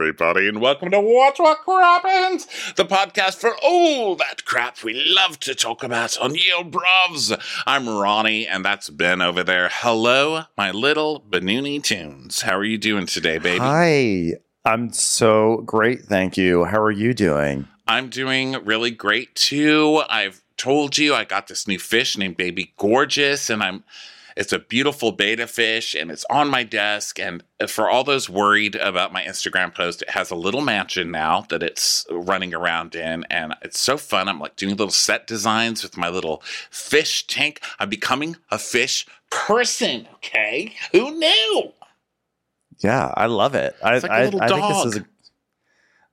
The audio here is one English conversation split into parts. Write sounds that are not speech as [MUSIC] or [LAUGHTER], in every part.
Everybody, and welcome to Watch What Crappens, the podcast for all that crap we love to talk about on Yale Brovs. I'm Ronnie, and that's Ben over there. Hello, my little Banoony Tunes. How are you doing today, baby? Hi. I'm so great, thank you. How are you doing? I'm doing really great too. I've told you I got this new fish named Baby Gorgeous, and I'm it's a beautiful betta fish and it's on my desk. And for all those worried about my Instagram post, it has a little mansion now that it's running around in. And it's so fun. I'm like doing little set designs with my little fish tank. I'm becoming a fish person. Okay. Who knew? Yeah, I love it. I, like a I, I think this is a,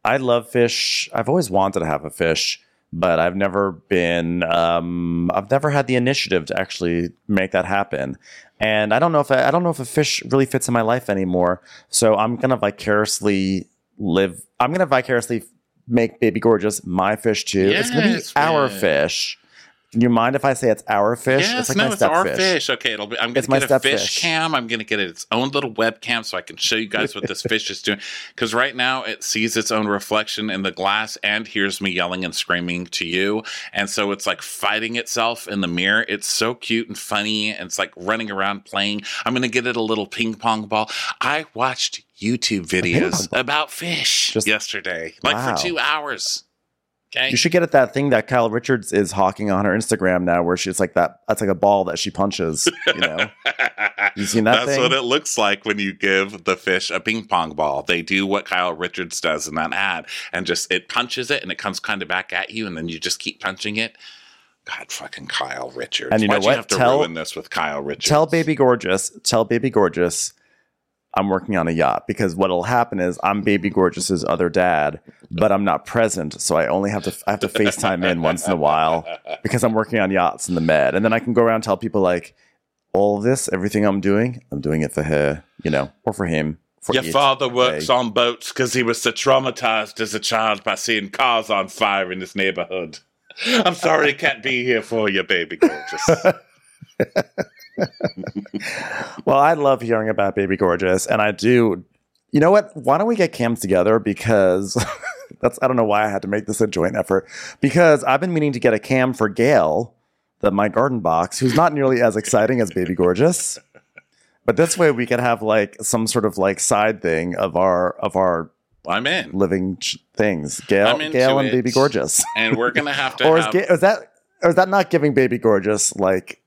I love fish. I've always wanted to have a fish, but I've never been um I've never had the initiative to actually make that happen. And I don't know if I, I don't know if a fish really fits in my life anymore. So I'm gonna vicariously live I'm gonna vicariously make baby gorgeous my fish too. it's gonna be Yes, our man. fish. You mind if I say it's our fish? Yes, it's like no, it's our fish. Okay, it'll be. I'm gonna my get a fish stepfish. cam. I'm gonna get it its own little webcam so I can show you guys what this [LAUGHS] fish is doing. Because right now it sees its own reflection in the glass and hears me yelling and screaming to you, and so it's like fighting itself in the mirror. It's so cute and funny. And it's like running around playing. I'm gonna get it a little ping pong ball. I watched YouTube videos about fish Just- yesterday, like Wow. for two hours. Okay. You should get at that thing that Kyle Richards is hawking on her Instagram now, where she's like that. That's like a ball that she punches. You know, [LAUGHS] You seen that That's thing? what it looks like when you give the fish a ping pong ball. They do what Kyle Richards does in that ad and just it punches it and it comes kind of back at you and then you just keep punching it. God fucking Kyle Richards. And you know Why'd what? you have to Tell- ruin this with Kyle Richards? tell baby gorgeous, tell baby gorgeous, I'm working on a yacht because what'll happen is I'm baby gorgeous's other dad, but I'm not present, so I only have to I have to FaceTime in once in a while because I'm working on yachts in the med, and then I can go around and tell people like all this, everything I'm doing, I'm doing it for her, you know, or for him. For Your father works They- on boats because he was so traumatized as a child by seeing cars on fire in his neighborhood. [LAUGHS] I'm sorry he can't be here for you, baby gorgeous. [LAUGHS] [LAUGHS] Well, I love hearing about Baby Gorgeous, and I do. You know what? Why don't we get cams together? Because [LAUGHS] that's I don't know why I had to make this a joint effort. Because I've been meaning to get a cam for Gail, the my garden box, who's not nearly as exciting as Baby Gorgeous. But this way, we could have like some sort of like side thing of our of our I'm in. living ch- things. Gail, Gail, and it. Baby Gorgeous. And we're going to have to [LAUGHS] or is, have. Ga- is that or is that not giving Baby Gorgeous like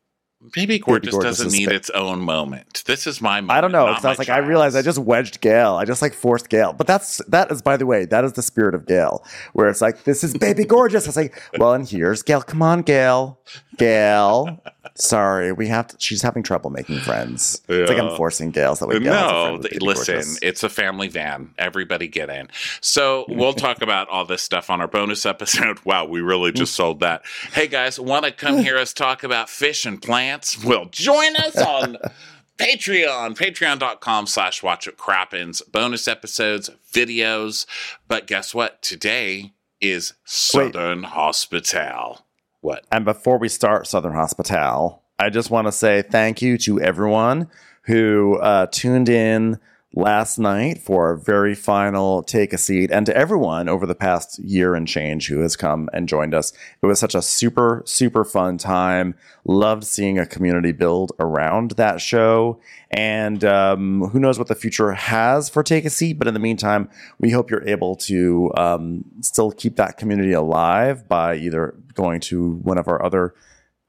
Baby Gorgeous, Gorgeous doesn't need its own moment. This is my moment. I don't know. sounds my like I realized I just wedged Gail. I just like forced Gail. But that's that is by the way, that is the spirit of Gail. Where it's like, this is baby gorgeous. It's like, well, and here's Gail. Come on, Gail. Gail. Sorry, we have to she's having trouble making friends. It's like I'm forcing Gail so that way Gail has a friend No, with th- Baby listen, Gorgeous. it's a family van. Everybody get in. So we'll talk about all this stuff on our bonus episode. [LAUGHS] Wow, we really just sold that. Hey guys, want to come hear us talk about fish and plants? Well, join us on [LAUGHS] Patreon, patreon.com slash watch what crappens, bonus episodes, videos. But guess what? Today is Southern Hospital. What? And before we start Southern Hospital, I just want to say thank you to everyone who uh, tuned in last night for our very final Take a Seat, and to everyone over the past year and change who has come and joined us. It was such a super, super fun time. Loved seeing a community build around that show. And um, who knows what the future has for Take a Seat, but in the meantime, we hope you're able to um, still keep that community alive by either going to one of our other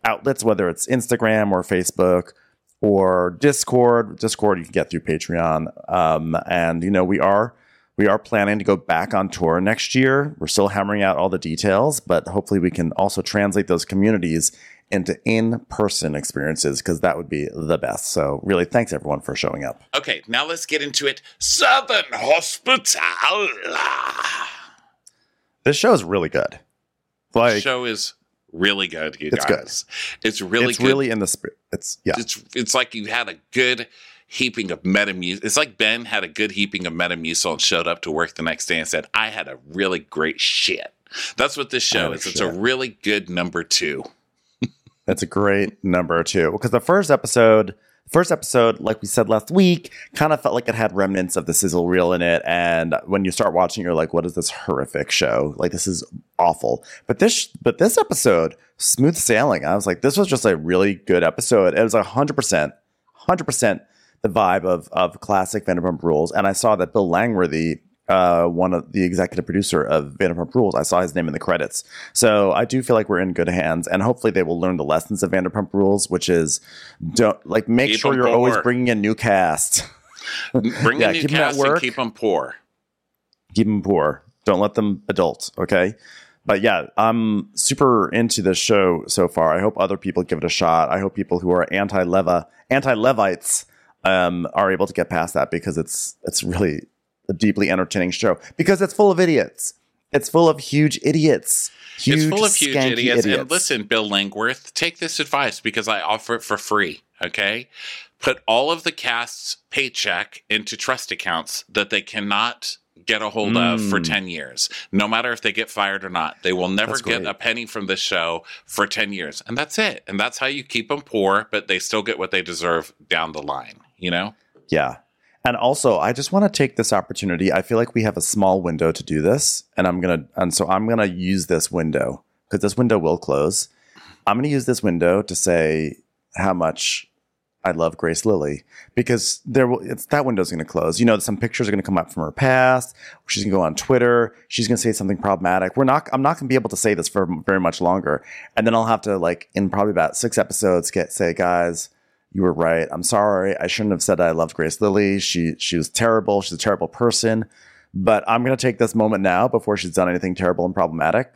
outlets, whether it's Instagram or Facebook or Discord. Discord you can get through Patreon. Um, and you know we are we are planning to go back on tour next year. We're still hammering out all the details, but hopefully we can also translate those communities into in-person experiences because that would be the best. So really, thanks everyone for showing up. Okay, now let's get into it. Southern Hospital. This show is really good. Like The show is really good, you It's good. It's really it's good. really in the spirit. It's yeah. it's it's like you had a good heaping of Metamucil. It's like Ben had a good heaping of Metamucil and showed up to work the next day and said, "I had a really great shit." That's what this show is. It's a really good number two. That's a great number two Because the first episode, First episode, like we said last week, kind of felt like it had remnants of the sizzle reel in it. And when you start watching, you're like, what is this horrific show? Like this is awful. But this but this episode, smooth sailing. I was like, this was just a really good episode. It was a hundred percent, hundred percent the vibe of of classic Vanderpump Rules. And I saw that Bill Langworthy uh, one of the executive producer of Vanderpump Rules. I saw his name in the credits. So I do feel like we're in good hands, and hopefully they will learn the lessons of Vanderpump Rules, which is don't like make Keep sure you're always bringing in new cast. [LAUGHS] Bring Yeah, a new keep 'em at cast and keep them poor. Keep them poor. Don't let them adult. Okay. But yeah, I'm super into this show so far. I hope other people give it a shot. I hope people who are anti-Leva, anti-Levites, um, are able to get past that because it's it's really a deeply entertaining show because it's full of idiots. It's full of huge idiots. Huge, it's full of huge skanky idiots. And listen, Bill Langworthy, take this advice because I offer it for free. Okay. Put all of the cast's paycheck into trust accounts that they cannot get a hold of for Mm. 10 years. No matter if they get fired or not, they will never That's get great. a penny from this show for 10 years. And that's it. And that's how you keep them poor, but they still get what they deserve down the line, you know? Yeah. And also, I just want to take this opportunity. I feel like we have a small window to do this, and I'm gonna and so I'm gonna use this window because this window will close. I'm gonna use this window to say how much I love Grace Lilly because there will it's that window's gonna close. You know, some pictures are gonna come up from her past. She's gonna go on Twitter. She's gonna say something problematic. We're not. I'm not gonna be able to say this for very much longer, and then I'll have to like in probably about six episodes get say, guys you were right. I'm sorry. I shouldn't have said I loved Grace Lilly. She she was terrible. She's a terrible person. But I'm gonna take this moment now before she's done anything terrible and problematic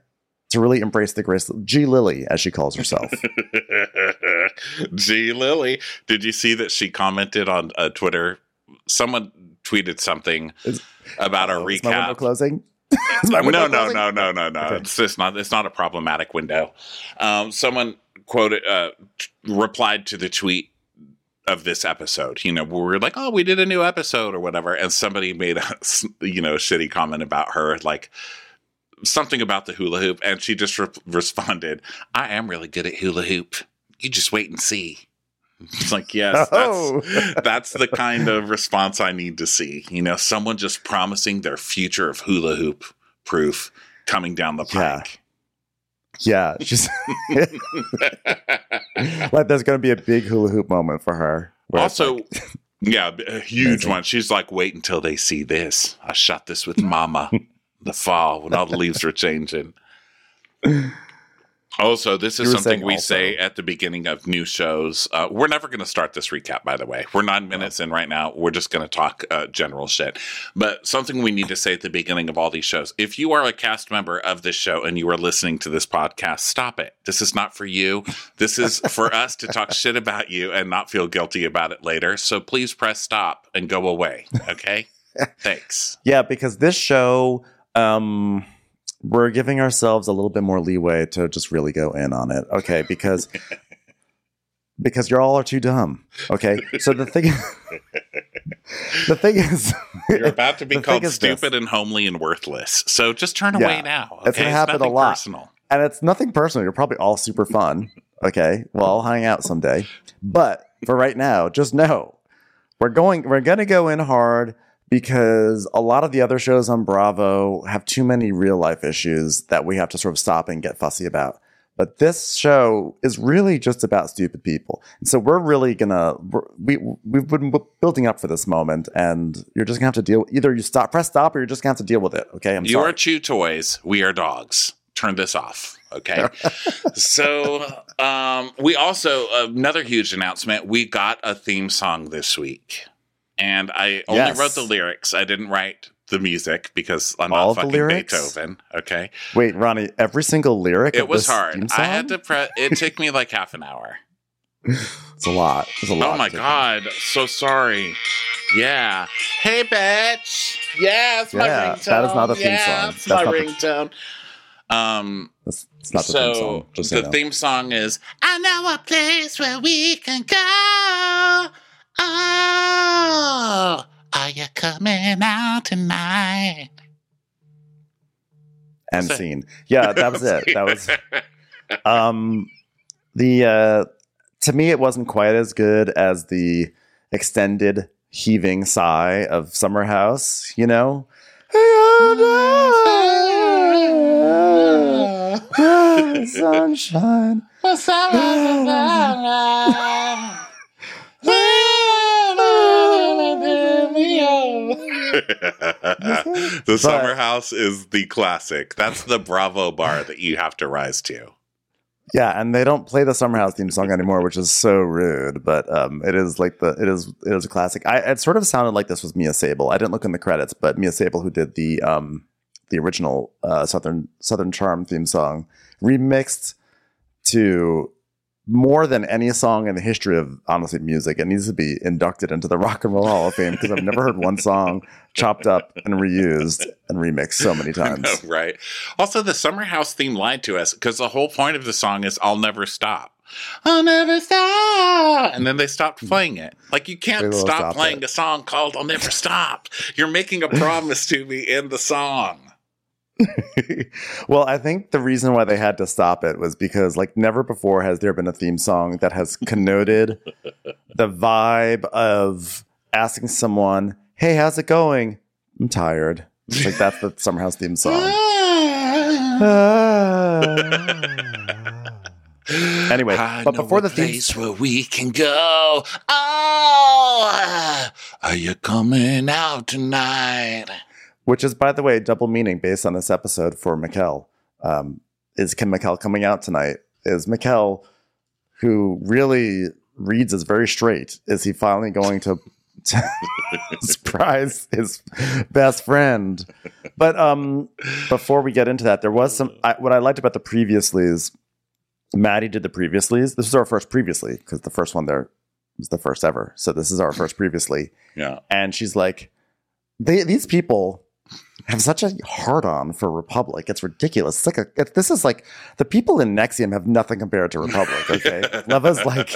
to really embrace the Grace G Lilly as she calls herself. [LAUGHS] G Lilly. Did you see that she commented on uh, Twitter? Someone tweeted something Is- about a Oh, is my window recap. closing? [LAUGHS] My window no, no, closing? no, no, no, no. Okay. It's just not. It's not a problematic window. Um, someone quoted, uh, t- replied to the tweet of this episode. You know, we're like, "Oh, we did a new episode" or whatever, and somebody made [LAUGHS] a you know shitty comment about her, like something about the hula hoop, and she just re- responded, "I am really good at hula hoop. You just wait and see." It's [LAUGHS] like, yes, Oh. that's [LAUGHS] that's the kind of response I need to see. You know, someone just promising their future of hula hoop proof coming down the pike. Yeah, [LAUGHS] she's like there's gonna be a big hula hoop moment for her. also, like- [LAUGHS] yeah, a huge Amazing. one. She's like, wait until they see this. I shot this with Mama the fall when all the leaves were changing. [LAUGHS] Also, this is something we also. say at the beginning of new shows. Uh, we're never going to start this recap, by the way. We're nine minutes in right now. We're just going to talk uh, general shit. But something we need to say at the beginning of all these shows if you are a cast member of this show and you are listening to this podcast, stop it. This is not for you. This is for us to talk [LAUGHS] shit about you and not feel guilty about it later. So please press stop and go away. Okay? [LAUGHS] Thanks. Yeah, because this show, um, we're giving ourselves a little bit more leeway to just really go in on it. Okay, because [LAUGHS] because you all are too dumb. Okay, so the thing, [LAUGHS] the thing is, You're about to [LAUGHS] be called stupid and homely and worthless. So just turn Yeah. away now. It's gonna okay? happen a lot. Personal. and it's nothing personal. You're probably all super fun. Okay, well, I'll hang out someday. But for right now, just know we're going. We're gonna go in hard because a lot of the other shows on Bravo have too many real life issues that we have to sort of stop and get fussy about. But this show is really just about stupid people, and so we're really gonna we're, we we've been building up for this moment, and you're just gonna have to deal. Either you stop, press stop, or you're just gonna have to deal with it. Okay, I'm you sorry. are chew toys. We are dogs. Turn this off. Okay. [LAUGHS] so um, we also another huge announcement. We got a theme song this week, and I only Yes. wrote the lyrics. I didn't write the music because I'm All not the fucking lyrics? Beethoven. Okay. Wait, Ronnie, every single lyric. It was hard. I had to press. It took me like half an hour. [LAUGHS] It's a lot. It's a lot. Oh my god, so sorry. Yeah. Hey, bitch. Yeah, it's my Yeah, ringtone. that is not a theme yeah, song. It's That's my not the- ringtone. Um. That's, it's not the so theme song. Just so the you know. theme song is "I know a place where we can go." Oh, are you coming out tonight? End it. scene. Yeah, [LAUGHS] that was it. That was [LAUGHS] um the uh to me, it wasn't quite as good as the extended heaving sigh of Summer House, you know? [LAUGHS] Sunshine. [LAUGHS] the summer house is the classic. That's the Bravo bar that you have to rise to. Yeah, and they don't play the Summer House theme song anymore, which is so rude. But um, it is like the it is it is a classic. I it sort of sounded like this was Mia Sable. I didn't look in the credits, but Mia Sable, who did the um the original uh, Southern Southern Charm theme song, remixed to more than any song in the history of honestly music. It needs to be inducted into the Rock and Roll Hall of Fame because I've never heard one song chopped up and reused and remixed so many [LAUGHS] times. know, right. Also, the Summer House theme lied to us because the whole point of the song is "I'll never stop." I'll never stop, and then they stopped hmm. playing it. Like you can't stop, stop playing it. a song called "I'll Never Stop." You're making a promise to me in the song. [LAUGHS] well, I think the reason why they had to stop it was because, like, never before has there been a theme song that has [LAUGHS] connoted the vibe of asking someone, "Hey, how's it going?" I'm tired. It's like that's the Summer House theme song. [LAUGHS] anyway, I but before the theme, place where we can go. Oh, are you coming out tonight? Which is by the way double meaning based on this episode for Mikkel, um, is Kim Mikkel coming out tonight? Is Mikkel, who really reads as very straight, is he finally going to? to [LAUGHS] surprise his best friend but um before we get into that there was some I, what i liked about the previouslys maddie did the previouslys this is our first previously because the first one there was the first ever so this is our first previously Yeah. and she's like they, these people have such a hard on for republic it's ridiculous it's like a it, this is like the people in NXIVM have nothing compared to republic [LAUGHS] okay leva's like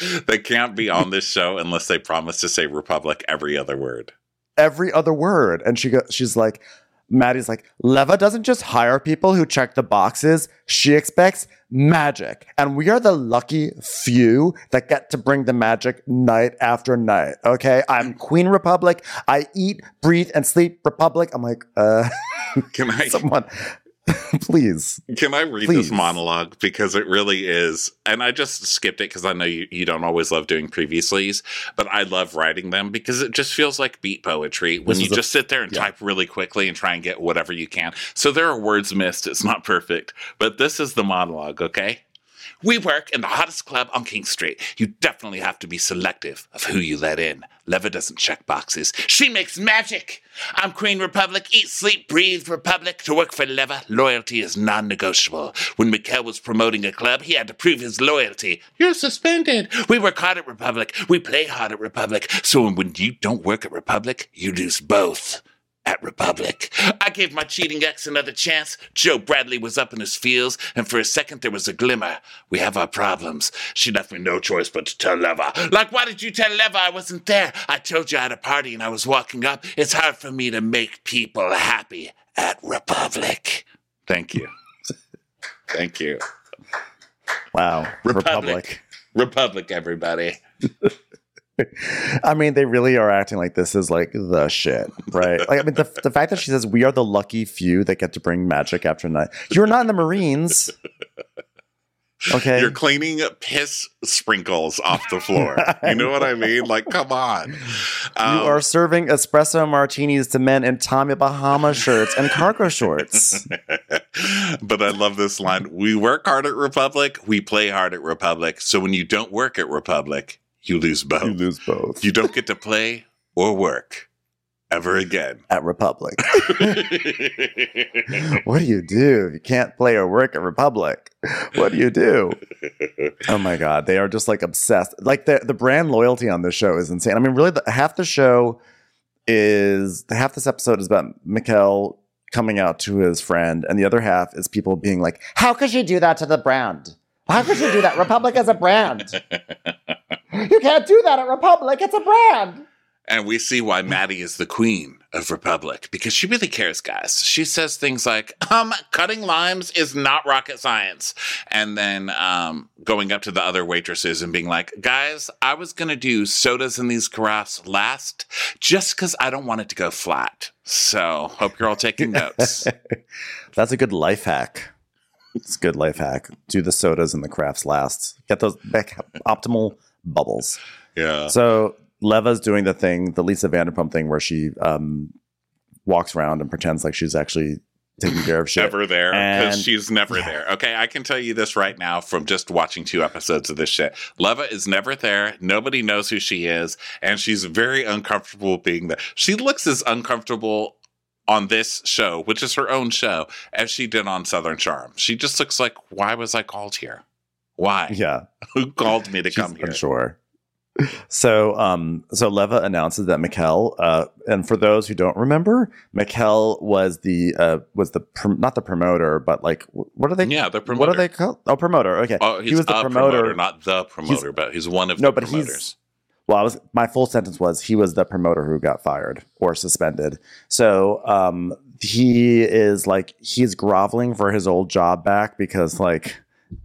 [LAUGHS] they can't be on this show unless they promise to say Republic every other word. every other word. And she go, she's like, Maddie's like, Leva doesn't just hire people who check the boxes. She expects magic. And we are the lucky few that get to bring the magic night after night. Okay. I'm Queen Republic. I eat, breathe, and sleep Republic. I'm like, uh, Can I [LAUGHS] someone, [LAUGHS] please. can I read Please. this monologue because it really is and I just skipped it because I know you, you don't always love doing previouslys, but I love writing them because it just feels like beat poetry when This you is a- just sit there and yeah. type really quickly and try and get whatever you can. So there are words missed. It's not perfect, but this is the monologue, okay? We work in the hottest club on King Street. You definitely have to be selective of who you let in. Leva doesn't check boxes. She makes magic. I'm Queen Republic. Eat, sleep, breathe Republic. To work for Leva, loyalty is non negotiable. When Mikkel was promoting a club, he had to prove his loyalty. You're suspended. We work hard at Republic. We play hard at Republic. So when you don't work at Republic, you lose both at Republic. I gave my cheating ex another chance. Joe Bradley was up in his fields, and for a second there was a glimmer. We have our problems. She left me no choice but to tell Leva. Like, why did you tell Leva I wasn't there? I told you I had a party and I was walking up. It's hard for me to make people happy at Republic. Thank you. Thank you. Wow. Republic. Republic. Republic, everybody. [LAUGHS] [LAUGHS] I mean, they really are acting like this is like the shit, right? Like, I mean, the, the fact that she says we are the lucky few that get to bring magic after night. You're not in the Marines. [LAUGHS] Okay. You're cleaning piss sprinkles off the floor. You know what I mean? Like, come on. you Um, are serving espresso martinis to men in Tommy Bahama shirts and cargo shorts. [LAUGHS] but I love this line. We work hard at Republic, we play hard at Republic. So when you don't work at Republic, you lose both. You You, lose both You don't get to play or work ever again. [LAUGHS] at Republic. [LAUGHS] what do you do if you can't play or work at Republic? What do you do? Oh my god, they are just like obsessed. Like the the brand loyalty on this show is insane. I mean, really, the, half the show is half this episode is about Mikkel coming out to his friend, and the other half is people being like, "How could you do that to the brand? How could you do that? Republic is a brand. You can't do that at Republic. It's a brand." And we see why Maddie is the queen of Republic because she really cares, guys. She says things like, um, cutting limes is not rocket science. And then um, going up to the other waitresses and being like, guys, I was going to do sodas in these carafes last just because I don't want it to go flat. So hope you're all taking notes. [LAUGHS] That's a good life hack. It's a good life hack. Do the sodas and the carafes last. Get those back optimal bubbles. yeah. So Leva's doing the thing, the Lisa Vanderpump thing, where she um, walks around and pretends like she's actually taking care of shit. Never there because she's never there. Okay, I can tell you this right now from just watching two episodes of this shit. Leva is never there. Nobody knows who she is, and she's very uncomfortable being there. She looks as uncomfortable on this show, which is her own show, as she did on Southern Charm. She just looks like, why was I called here? Why? Yeah, [LAUGHS] Who called me to come here? unsure. So, um, so Leva announces that Mikkel, uh, and for those who don't remember, Mikkel was the uh, was the prom- not the promoter, but like what are they? Yeah, the promoter. What are they called? Oh, promoter. Okay, Oh, he's he was the promoter. promoter. not the promoter, but he's one of No, the but he's- promoters. Well, I was my full sentence was he was the promoter who got fired or suspended. So um, he is like he's groveling for his old job back because like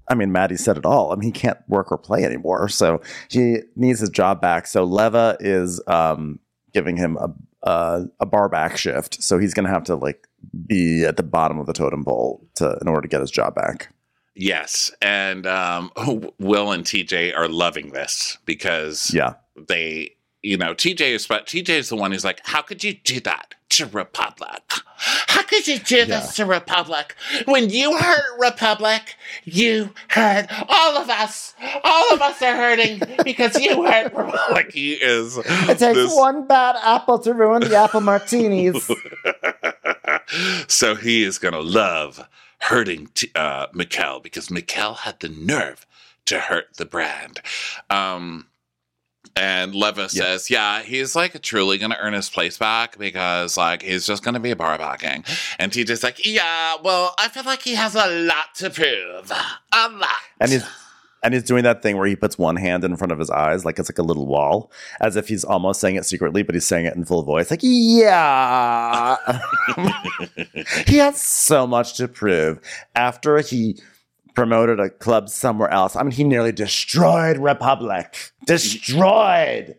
I mean Maddie said it all. I mean he can't work or play anymore, so he needs his job back. So Leva is um, giving him a, a a bar back shift, so he's gonna have to like be at the bottom of the totem pole to in order to get his job back. Yes, and um, [LAUGHS] Will and TJ are loving this because Yeah, they, you know, TJ is but TJ is the one who's like, "How could you do that to Republic? How could you do this to Republic? When you hurt Republic, you hurt all of us. All of us are hurting because you hurt Republic." [LAUGHS] He is. It this- one bad apple to ruin the apple martinis. [LAUGHS] so he is gonna love hurting t- uh, Mikkel because Mikkel had the nerve to hurt the brand. Um, and Leva says, yeah, he's like truly gonna earn his place back because like he's just gonna be a bar backing. And TJ's like, yeah, well, I feel like he has a lot to prove. A lot. and he's and he's doing that thing where he puts one hand in front of his eyes like it's like a little wall as if he's almost saying it secretly but he's saying it in full voice like yeah [LAUGHS] [LAUGHS] he has so much to prove after he promoted a club somewhere else i mean he nearly destroyed republic destroyed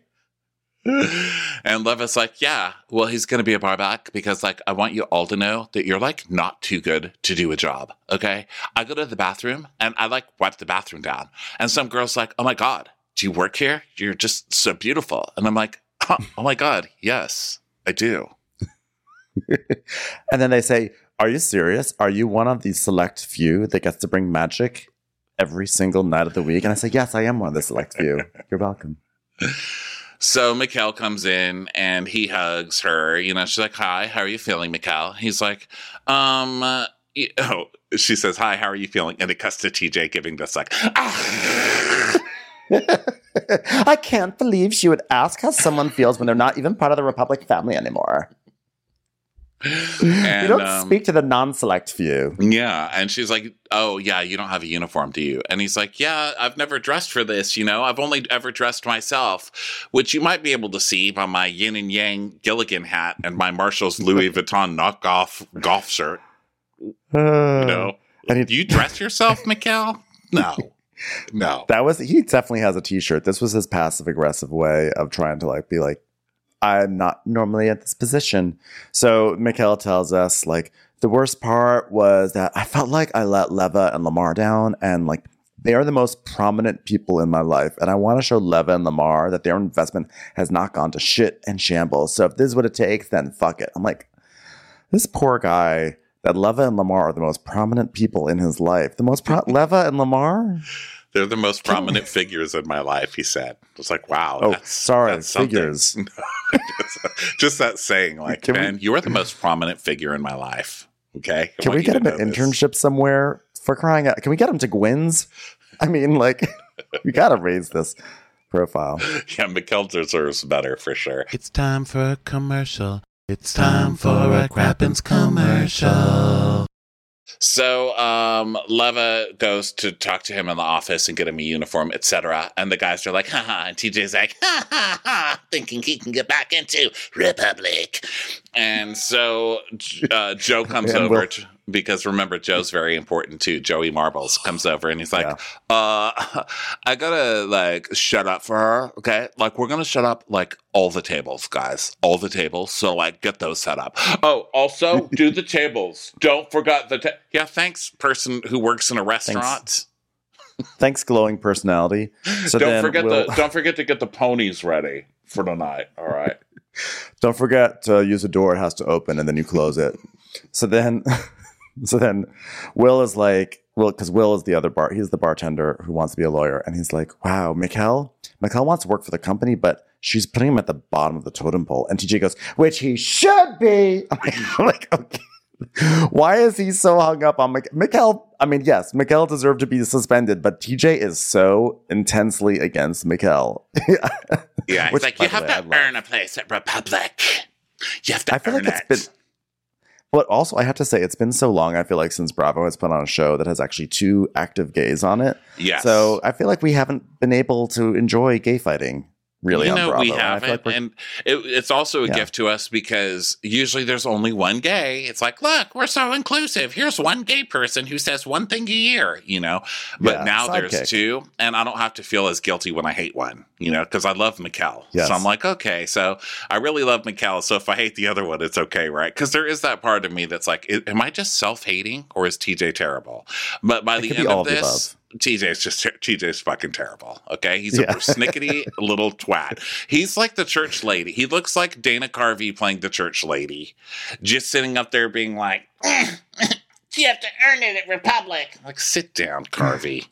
[LAUGHS] and Leva's like, yeah, well, he's going to be a barback because, like, I want you all to know that you're, like, not too good to do a job. Okay. I go to the bathroom and I, like, wipe the bathroom down. And some girl's like, oh my God, do you work here? You're just so beautiful. And I'm like, oh, oh my God, yes, I do. [LAUGHS] and then they say are you serious are you one of the select few that gets to bring magic every single night of the week and i say yes i am one of the select few [LAUGHS] you're welcome So Mikkel comes in and he hugs her. You know, she's like, "Hi, how are you feeling, Mikkel?" He's like, "Um, [LAUGHS] oh." She says, "Hi, how are you feeling?" And it cuts to TJ giving this like, "Ah." I can't believe she would ask how someone feels when they're not even part of the Republic family anymore. And, you don't um, speak to the non-select few. Yeah. And she's like, Oh, yeah, you don't have a uniform, do you? And he's like, Yeah, I've never dressed for this, you know, I've only ever dressed myself, which you might be able to see by my yin and yang Gilligan hat and my Marshall's Louis [LAUGHS] Vuitton knockoff golf shirt. You know, and he- do you dress yourself, Mikkel? No. No. that was he definitely has a t-shirt. This was his passive aggressive way of trying to like be like, I'm not normally at this position. So Mikhail tells us like the worst part was that I felt like I let Leva and Lamar down and like they are the most prominent people in my life. And I want to show Leva and Lamar that their investment has not gone to shit and shambles. So if this is what it takes, then fuck it. I'm like, this poor guy that Leva and Lamar are the most prominent people in his life. The most pro- [LAUGHS] Leva and Lamar? They're the most prominent figures in my life, he said. It was like, wow. Oh, that's- sorry, that's figures. [LAUGHS] just, just that saying, like, Can we- man, you are the most prominent figure in my life. Okay. I Can we get him an this. internship somewhere for crying out? Can we get him to Gwynn's? I mean, like, [LAUGHS] we got to raise this profile. Yeah, Mikkel deserves better for sure. It's time for a commercial. It's time for a Crappens commercial. So um, Leva goes to talk to him in the office and get him a uniform, etc. And the guys are like, "Ha ha!" And TJ's like, "Ha ha ha!" Thinking he can get back into Republic. And so uh, Joe [LAUGHS] comes over Will- to, because remember Joe's very important too. Joey Marbles comes over and he's like, "Uh, [LAUGHS] I gotta like shut up for her, okay? Like we're gonna shut up like all the tables, guys, all the tables. So like get those set up. Oh, also do the [LAUGHS] tables. Don't forget the ta- yeah. Thanks, person who works in a restaurant. Thanks, glowing personality. [LAUGHS] So don't then forget we'll- the don't forget to get the ponies ready for tonight. All right. Don't forget to use a door. It has to open, and then you close it. So then, [LAUGHS] so then, Will is like, Will, because Will is the other bar. He's the bartender who wants to be a lawyer, and he's like, "Wow, Mikkel, Mikkel wants to work for the company, but she's putting him at the bottom of the totem pole." And TJ goes, "Which he should be." [LAUGHS] I'm like, okay. [LAUGHS] Why is he so hung up on Mik- Mikkel? I mean, yes, Mikkel deserved to be suspended, but TJ is so intensely against Mikkel. Yeah, Which, like you have way, to earn a place at Republic. You have to I feel earn like it. it's been But also, I have to say, it's been so long. I feel like since Bravo has put on a show that has actually two active gays on it. yes. So I feel like we haven't been able to enjoy gay fighting really you know Bravo. we have feel it, like and it, it's also a Yeah. gift to us because usually there's only one gay. It's like, look, we're so inclusive. Here's one gay person who says one thing a year, you know. But Yeah, now there's two, and I don't have to feel as guilty when I hate one, you know, because I love Mikkel. Yes. So I'm like, okay, so I really love Mikkel. So if I hate the other one, it's okay, right? Because there is that part of me that's like, am I just self hating or is TJ terrible? But by It the end of this. TJ's just TJ's fucking terrible. Okay, he's a Yeah. [LAUGHS] persnickety little twat. He's like the church lady. He looks like Dana Carvey playing the church lady, just sitting up there being like, [CLEARS THROAT] "You have to earn it at Republic." Like, sit down, [CLEARS THROAT] Carvey.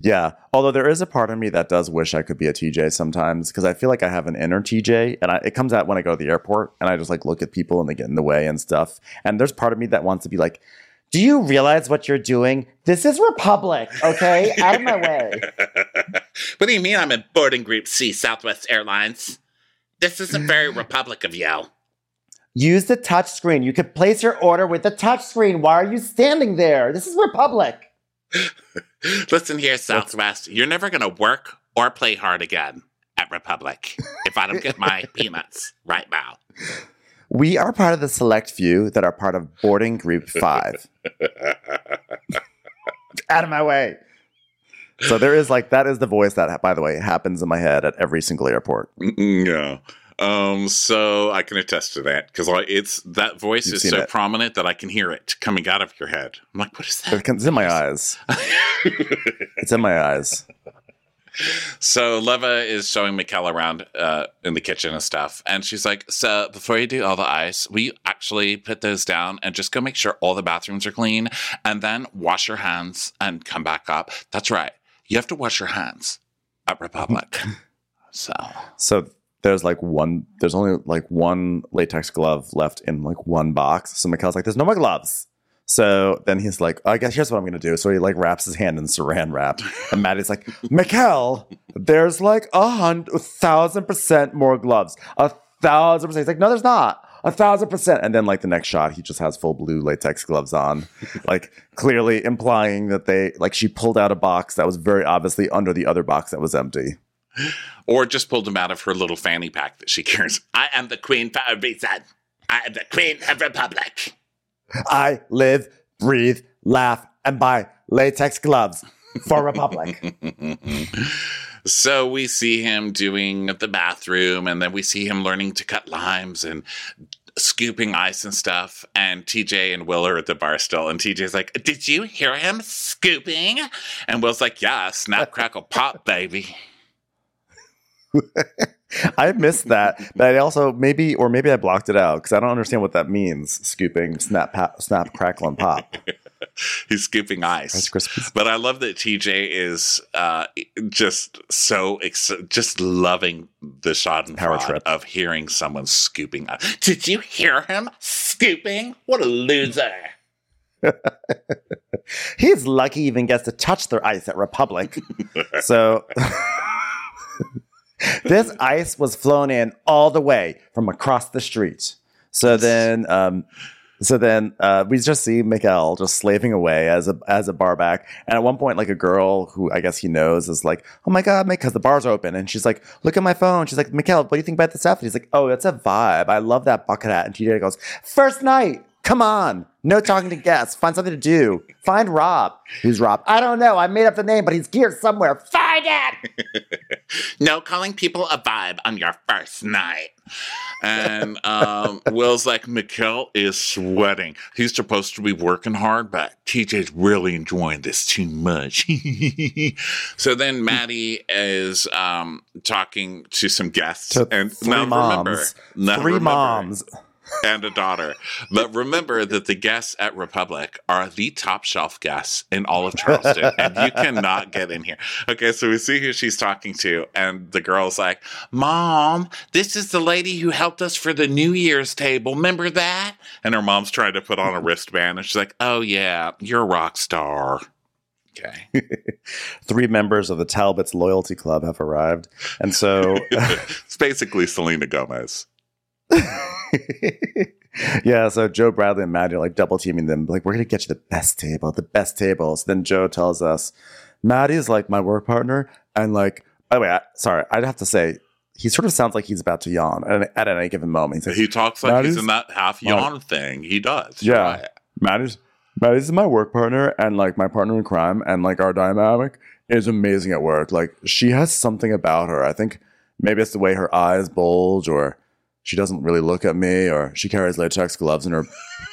Yeah. Although there is a part of me that does wish I could be a TJ sometimes because I feel like I have an inner TJ and I, it comes out when I go to the airport and I just like look at people and they get in the way and stuff. And there's part of me that wants to be like, do you realize what you're doing? This is Republic, okay? Out of my way. [LAUGHS] what do you mean I'm in boarding group C, Southwest Airlines? This isn't very mm. Republic of you. Use the touch screen. You could place your order with the touch screen. Why are you standing there? This is Republic. [LAUGHS] Listen here, Southwest. You're never going to work or play hard again at Republic if I don't get my [LAUGHS] peanuts right now. We are part of the select few that are part of boarding group [LAUGHS] five. Out of my way. So there is like that is the voice that, by the way, happens in my head at every single airport. Yeah. Um, so I can attest to that because it's that voice You've is so it. prominent that I can hear it coming out of your head. I'm like, what is that? It's in my eyes. It's in my eyes. [LAUGHS] so Leva is showing Mikkel around uh, in the kitchen and stuff, and she's like, "So before you do all the ice, will you actually put those down and just go make sure all the bathrooms are clean, and then wash your hands and come back up? That's right. You have to wash your hands at Republic. [LAUGHS] so So there's like one. There's only like one latex glove left in like one box. So Mikhail's like, "There's no more gloves." So then he's like, I guess here's what I'm gonna do. So he like wraps his hand in saran wrap, and Maddie's like, Mikhail, there's like a hundred thousand percent more gloves. A thousand percent. He's like, no, there's not. A thousand percent. And then like the next shot, he just has full blue latex gloves on, [LAUGHS] like clearly implying that they like she pulled out a box that was very obviously under the other box that was empty. or just pulled them out of her little fanny pack that she carries. I am the queen for a reason. I am the queen of Republic. I live, breathe, laugh, and buy latex gloves for Republic. [LAUGHS] so we see him doing the bathroom, and then we see him learning to cut limes and scooping ice and stuff. And TJ and Will are at the bar still, and TJ's like, "Did you hear him scooping?" And Will's like, "Yeah, snap, crackle, pop, baby." [LAUGHS] I missed that, [LAUGHS] but I also maybe or maybe I blocked it out because I don't understand what that means. Scooping, snap, pa- snap, crackle, and pop. [LAUGHS] He's scooping ice. But I love that TJ is uh, just so ex- just loving the Schadenfreude Power trip. of hearing someone scooping. ice. Did you hear him scooping? What a loser! [LAUGHS] He's lucky he even gets to touch their ice at Republic. so this ice was flown in all the way from across the street. So then, um, So then uh, we just see Mikael just slaving away as a as a bar back, and at one point, like a girl who I guess he knows is like, "Oh my god, because the bar's open," and she's like, "Look at my phone." She's like, "Mikael, what do you think about this outfit?" He's like, "Oh, that's a vibe. I love that bucket hat." And TJ goes, first night, come on, no talking to guests. Find something to do. Find Rob. Who's Rob? I don't know. I made up the name, but he's here somewhere. Find it." [LAUGHS] No calling people a vibe on your first night. And um, [LAUGHS] Will's like, Mikkel is sweating. He's supposed to be working hard, but TJ's really enjoying this too much. [LAUGHS] so then Maddie is um, talking to some guests. To and three now remember, moms. now Three remember- moms. And a daughter. But remember that the guests at Republic are the top shelf guests in all of Charleston, and you cannot get in here. Okay, so we see who she's talking to, and the girl's like, Mom, this is the lady who helped us for the New Year's table. Remember that? And her mom's trying to put on a wristband, and she's like, Oh, yeah, you're a rock star. Okay. [LAUGHS] Three members of the Talbots Loyalty Club have arrived, and so. [LAUGHS] it's basically Selena Gomez. [LAUGHS] [LAUGHS] yeah, so Joe Bradley and Maddie are like double teaming them. Like, we're gonna get you the best table, the best tables. So then Joe tells us, Maddie is like my work partner, and like, by the way, I, sorry, I'd have to say, he sort of sounds like he's about to yawn at, at any given moment. Like, He talks like he's in that half yawn thing. He does. Yeah. Right. Maddie's Maddie's my work partner and like my partner in crime, and like our dynamic is amazing at work. Like she has something about her. I think maybe it's the way her eyes bulge, or she doesn't really look at me, or she carries latex gloves in her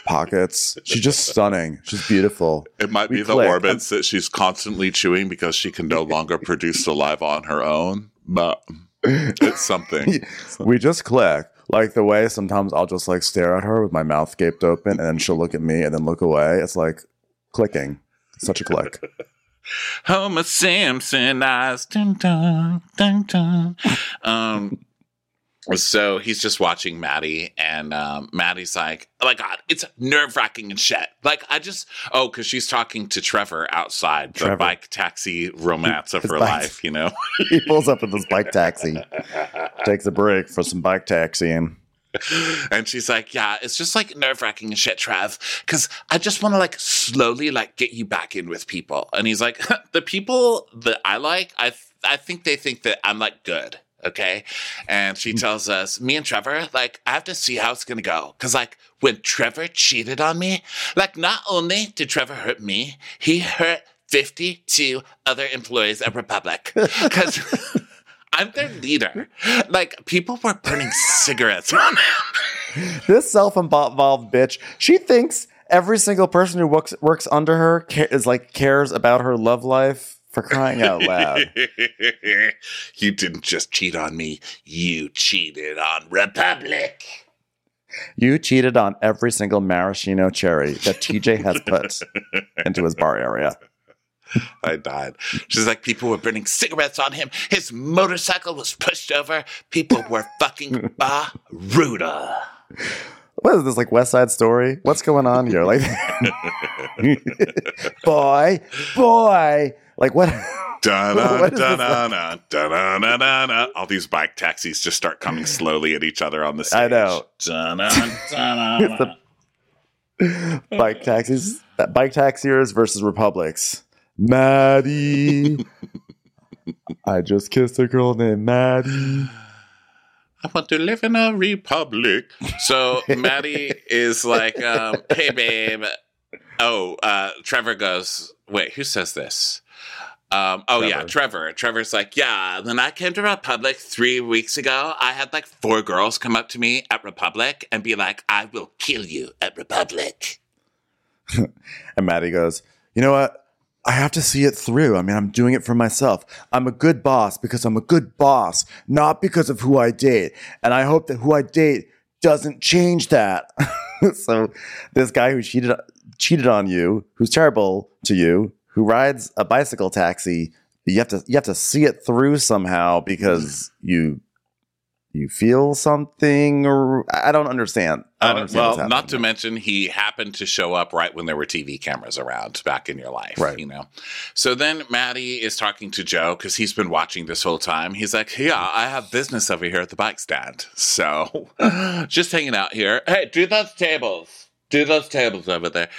pockets. She's just stunning. She's beautiful. It might We be the click. orbits that she's constantly chewing because she can no longer produce saliva on her own, but it's something. [LAUGHS] We just click. Like the way sometimes I'll just like stare at her with my mouth gaped open, and then she'll look at me and then look away. It's like clicking. Such a click. [LAUGHS] Homer Simpson eyes. Dun, dun, dun, dun. Um, so he's just watching Maddie, and um, Maddie's like, "Oh my god, it's nerve wracking and shit." Like I just, oh, because she's talking to Trevor outside the bike taxi romance of His her bike- life. You know, [LAUGHS] he pulls up with his bike taxi, takes a break for some bike taxiing. and she's like, "Yeah, it's just like nerve wracking and shit, Trev, because I just want to like slowly like get you back in with people." And he's like, [LAUGHS] "The people that I like, I th- I think they think that I'm like good." Okay. And she mm. tells us, me and Trevor, like, I have to see how it's going to go. Cause, like, when Trevor cheated on me, like, not only did Trevor hurt me, he hurt 52 other employees at Republic. [LAUGHS] Cause I'm their leader. Like, people were burning cigarettes on him. This self-involved bitch, she thinks every single person who works works under her ca- is like cares about her love life for crying out loud. [LAUGHS] you didn't just cheat on me, you cheated on Republic. you cheated on every single maraschino cherry that TJ has put [LAUGHS] into his bar area. I died. She's like, people were burning cigarettes on him. His motorcycle was pushed over. People were fucking [LAUGHS] Baruda. What is this like West Side Story? What's going on here? Like, boy, boy, like what? [LAUGHS] Da-na. [LAUGHS] All these bike taxis just start coming slowly at each other on the stage. I know. Da-na. [LAUGHS] bike taxis, bike taxiers versus republics. Maddie, I just kissed a girl named Maddie. I want to live in a republic. So Maddie is like, um, hey, babe. Oh, uh, Trevor goes, wait, who says this? Um, oh, yeah, Trevor. Trevor's like, yeah, when I came to Republic three weeks ago, I had like four girls come up to me at Republic and be like, I will kill you at Republic. [LAUGHS] And Maddie goes, You know what? I have to see it through. I mean, I'm doing it for myself. I'm a good boss because I'm a good boss, not because of who I date. And I hope that who I date doesn't change that. [LAUGHS] so this guy who cheated cheated on you, who's terrible to you, who rides a bicycle taxi, you have to you have to see it through somehow because you you feel something or I don't understand. I don't Uh, understand well, not to mention he happened to show up right when there were TV cameras around back in your life, Right. You know. So then Maddie is talking to Joe because he's been watching this whole time. He's like, "Yeah, I have business over here at the bike stand, so [LAUGHS] just hanging out here. Hey, do those tables." do those tables over there.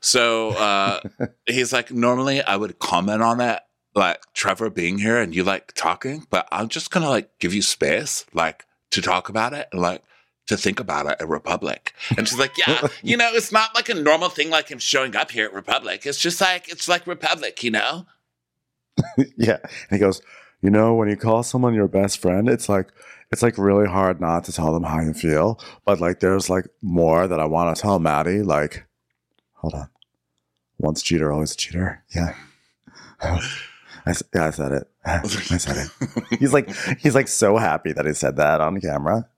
So uh, [LAUGHS] he's like, normally I would comment on that, like Trevor being here and you like talking, but I'm just gonna like give you space, like to talk about it and like to think about it at Republic. And she's like, yeah, you know, it's not like a normal thing like him showing up here at Republic. It's just like it's like Republic, you know. [LAUGHS] yeah. And he goes, you know, when you call someone your best friend, it's like it's like really hard not to tell them how you feel. But like there's like more that I want to tell Maddie. Like, hold on. Once cheater, always a cheater. Yeah. I, yeah, I said it. I said it. [LAUGHS] He's like he's like so happy that he said that on camera.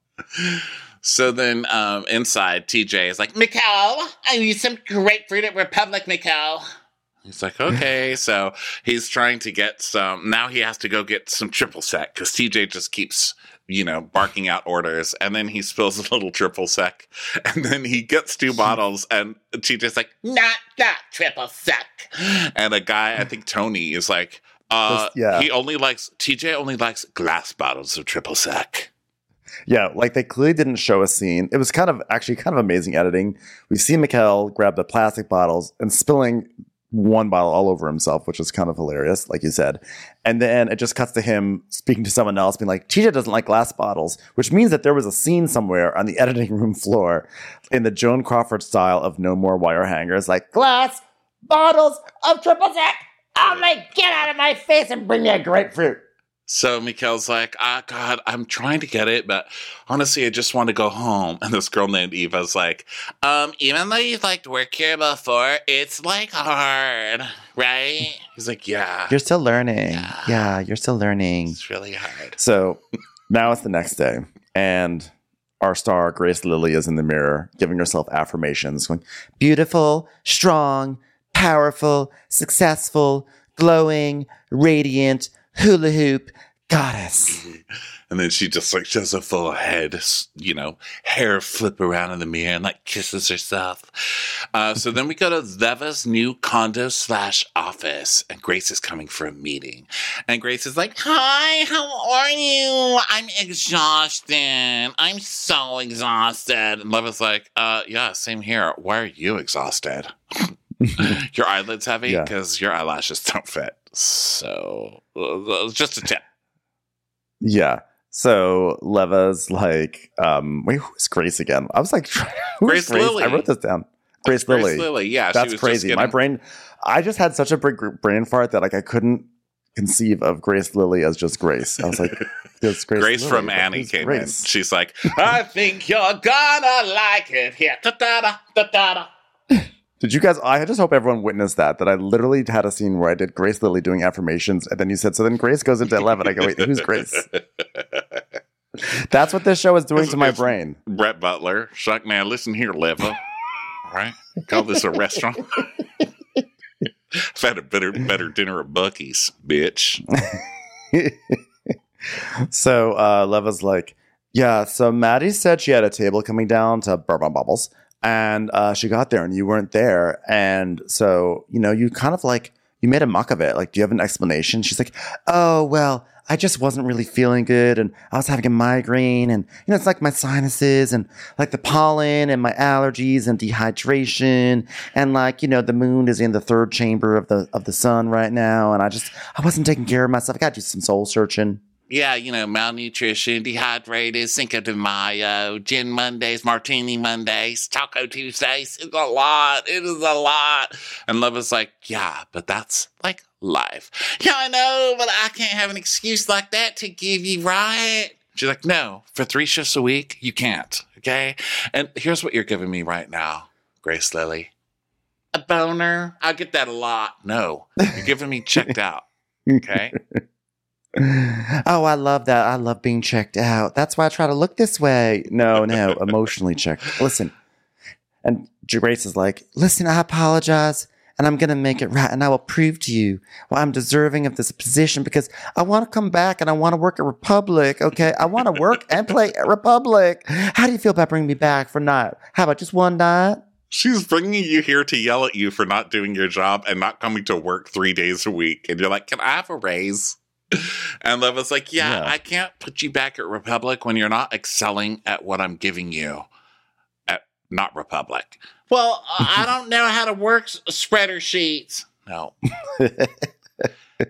So then um, inside, TJ is like, Mikkel, I need some grapefruit at Republic, Mikkel. He's like, okay. [LAUGHS] so he's trying to get some. Now he has to go get some triple sec because TJ just keeps, you know, barking out orders. And then he spills a little triple sec. [LAUGHS] And then he gets two [LAUGHS] bottles. And TJ's like, not that triple sec. And a guy, I think Tony, is like, uh, yeah. he only likes, TJ only likes glass bottles of triple sec. Yeah, like they clearly didn't show a scene. It was kind of actually kind of amazing editing. We see Mikkel grab the plastic bottles and spilling one bottle all over himself, which is kind of hilarious, like you said. And then it just cuts to him speaking to someone else, being like, TJ doesn't like glass bottles, which means that there was a scene somewhere on the [LAUGHS] editing room floor in the Joan Crawford style of no more wire hangers, like glass bottles of triple sec. Oh my, get out of my face and bring me a grapefruit. So Mikkel's like, ah, God, I'm trying to get it, but honestly, I just want to go home. [LAUGHS] And this girl named Eva's like, um, even though you've like worked here before, it's like hard, right? He's like, yeah, You're still learning. Yeah. Yeah, you're still learning. it's really hard. So now it's the next day, and our star, Grace Lilly, is in the mirror giving herself affirmations, going, beautiful, strong, powerful, successful, glowing, radiant, hula hoop, goddess. And then she just like does a full head, you know, hair flip around in the mirror and like kisses herself. Uh, so then we go to Leva's new condo slash office, and Grace is coming for a meeting. And Grace is like, "Hi, how are you? I'm exhausted. I'm so exhausted." And Leva's like, "Uh, yeah, same here. Why are you exhausted? [LAUGHS] your eyelids heavy Yeah. because your eyelashes don't fit." So, uh, just a tip. Yeah. So Leva's like, um, wait, who's Grace again? I was like, [LAUGHS] who's Grace Lilly. I wrote this down. Grace. Grace Lilly, yeah, she That's crazy. My brain, I just had such a big brain fart that like I couldn't conceive of Grace Lilly as just Grace. I was like, [LAUGHS] Grace, Grace Lilly, from Annie came Grace? in. She's like, I think you're gonna like it here. Da-da-da, da-da-da. Did you guys? I just hope everyone witnessed that. That I literally had a scene where I did Grace Lilly doing affirmations, and then you said, "So then Grace goes into eleven. I go, "Wait, who's Grace?" That's what this show is doing It's- to my brain. Brett Butler. Like, man, listen here, Leva. All right? Call this a restaurant. I've had a better better dinner at Buc-ee's, bitch. [LAUGHS] so uh, Leva's like, "Yeah." So Maddie said she had a table coming down to Bourbon Bubbles, and uh, she got there, and you weren't there, and so you know, you kind of like you made a muck of it. Like, do you have an explanation? She's like, "Oh well." I just wasn't really feeling good and I was having a migraine and you know it's like my sinuses and like the pollen and my allergies and dehydration and like you know the moon is in the third chamber of the of the sun right now and I just I wasn't taking care of myself. I got to do some soul searching. Yeah, you know, malnutrition, dehydrated, Cinco de Mayo, Gin Mondays, Martini Mondays, Taco Tuesdays. It's a lot. It is a lot. And Leva is like, yeah, but that's like life. Yeah, I know, but I can't have an excuse like that to give you right. She's like, no, for three shifts a week, you can't. Okay. And here's what you're giving me right now, Grace Lilly. A boner. I get that a lot. No, you're giving me checked out. Okay. [LAUGHS] oh, I love that. I love being checked out. That's why I try to look this way. No, no, [LAUGHS] emotionally checked. Listen. And Grace is like, listen, I apologize and I'm going to make it right. And I will prove to you why I'm deserving of this position because I want to come back and I want to work at Republic. Okay. I want to work and play at Republic. How do you feel about bringing me back for night? How about just one night? She's bringing you here to yell at you for not doing your job and not coming to work three days a week. And you're like, Can I have a raise? [LAUGHS] And Leva's like, yeah, Yeah. I can't put you back at Republic when you're not excelling at what I'm giving you at not Republic. Well, I [LAUGHS] don't know how to work s- spreader sheets. No.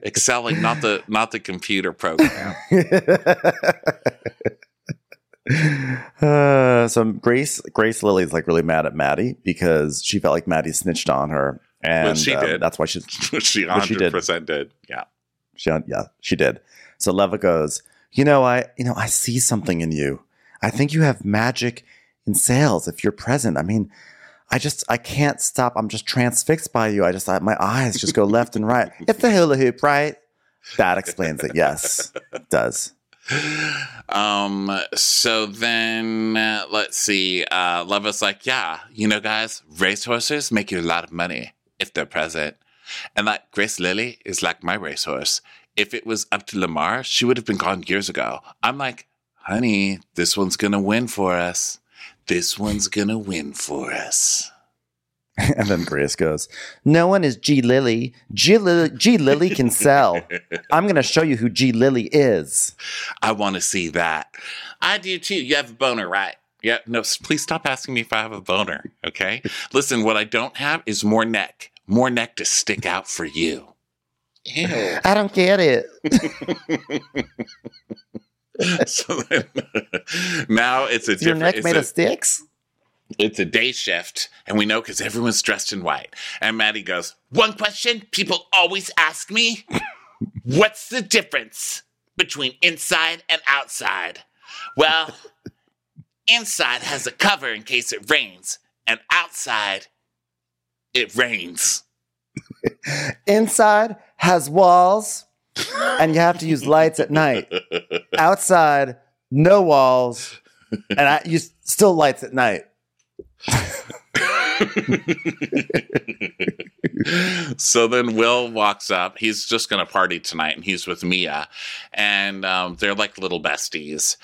Excelling, not the not the computer program. uh, [LAUGHS] so Grace Grace Lilly's like really mad at Maddie because she felt like Maddie snitched on her, and Well, she um, did. that's why she's she Well, she did. 100% did. Yeah. She, yeah, she did. So Leva goes, you know, I, you know, I see something in you. I think you have magic in sales if you're present. I mean, I just, I can't stop. I'm just transfixed by you. I just, I, my eyes just go left and right. It's the hula hoop, right? That explains it. Yes, it does. Um, so then uh, let's see. Uh, Leva's like, yeah, you know, guys, racehorses make you a lot of money if they're present. And that Grace Lilly is like my racehorse. If it was up to Lamar, she would have been gone years ago. I'm like, honey, this one's gonna win for us. This one's gonna win for us. [LAUGHS] And then Grace goes, no one is G Lilly. G Lilly, G Lilly can sell. [LAUGHS] I'm going to show you who G Lilly is. I want to see that. I do too. You have a boner, right? Yeah. No, please stop asking me if I have a boner. Okay. Listen, what I don't have is more neck, more neck to stick out for you. Ew. I don't get it. [LAUGHS] so then, [LAUGHS] now it's a Is your neck made a, of sticks? it's a day shift, and we know because everyone's dressed in white. And Maddie goes, "One question people always ask me: [LAUGHS] What's the difference between inside and outside?" Well, inside has a cover in case it rains, and outside it rains. [LAUGHS] Inside has walls, and you have to use lights at night. [LAUGHS] Outside, no walls, and I use still lights at night. [LAUGHS] so then Will walks up. He's just going to party tonight, and he's with Mia, and um, they're like little besties.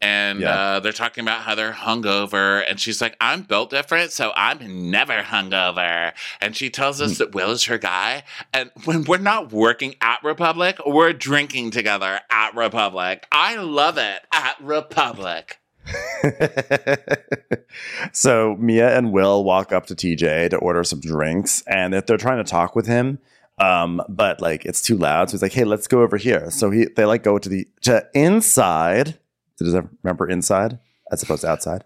And Yeah. uh, they're talking about how they're hungover, and she's like, "I'm built different, so I'm never hungover." And she tells us that Will is her guy, and when we're not working at Republic, we're drinking together at Republic. I love it at Republic. [LAUGHS] so Mia and Will walk up to TJ to order some drinks, and they're, they're trying to talk with him, um, but like it's too loud. So he's like, "Hey, let's go over here." So he they like go to the to inside. Does everyone remember inside as opposed to outside?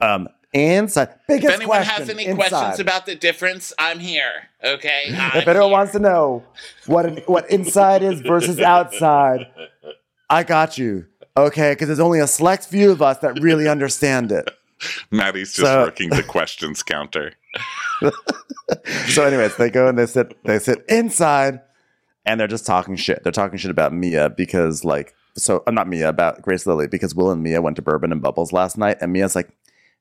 Um, inside. Biggest If anyone question, has any inside. questions about the difference, I'm here. Okay. [LAUGHS] if I'm anyone here. wants to know what an, what inside is versus [LAUGHS] outside, I got you. Okay, because there's only a select few of us that really understand it. Maddie's just So- [LAUGHS] working the questions counter. So, anyways, they go and they sit they sit inside, and they're just talking shit. They're talking shit about Mia because, like, so uh, not Mia about Grace Lilly because Will and Mia went to Bourbon and Bubbles last night, and Mia's like.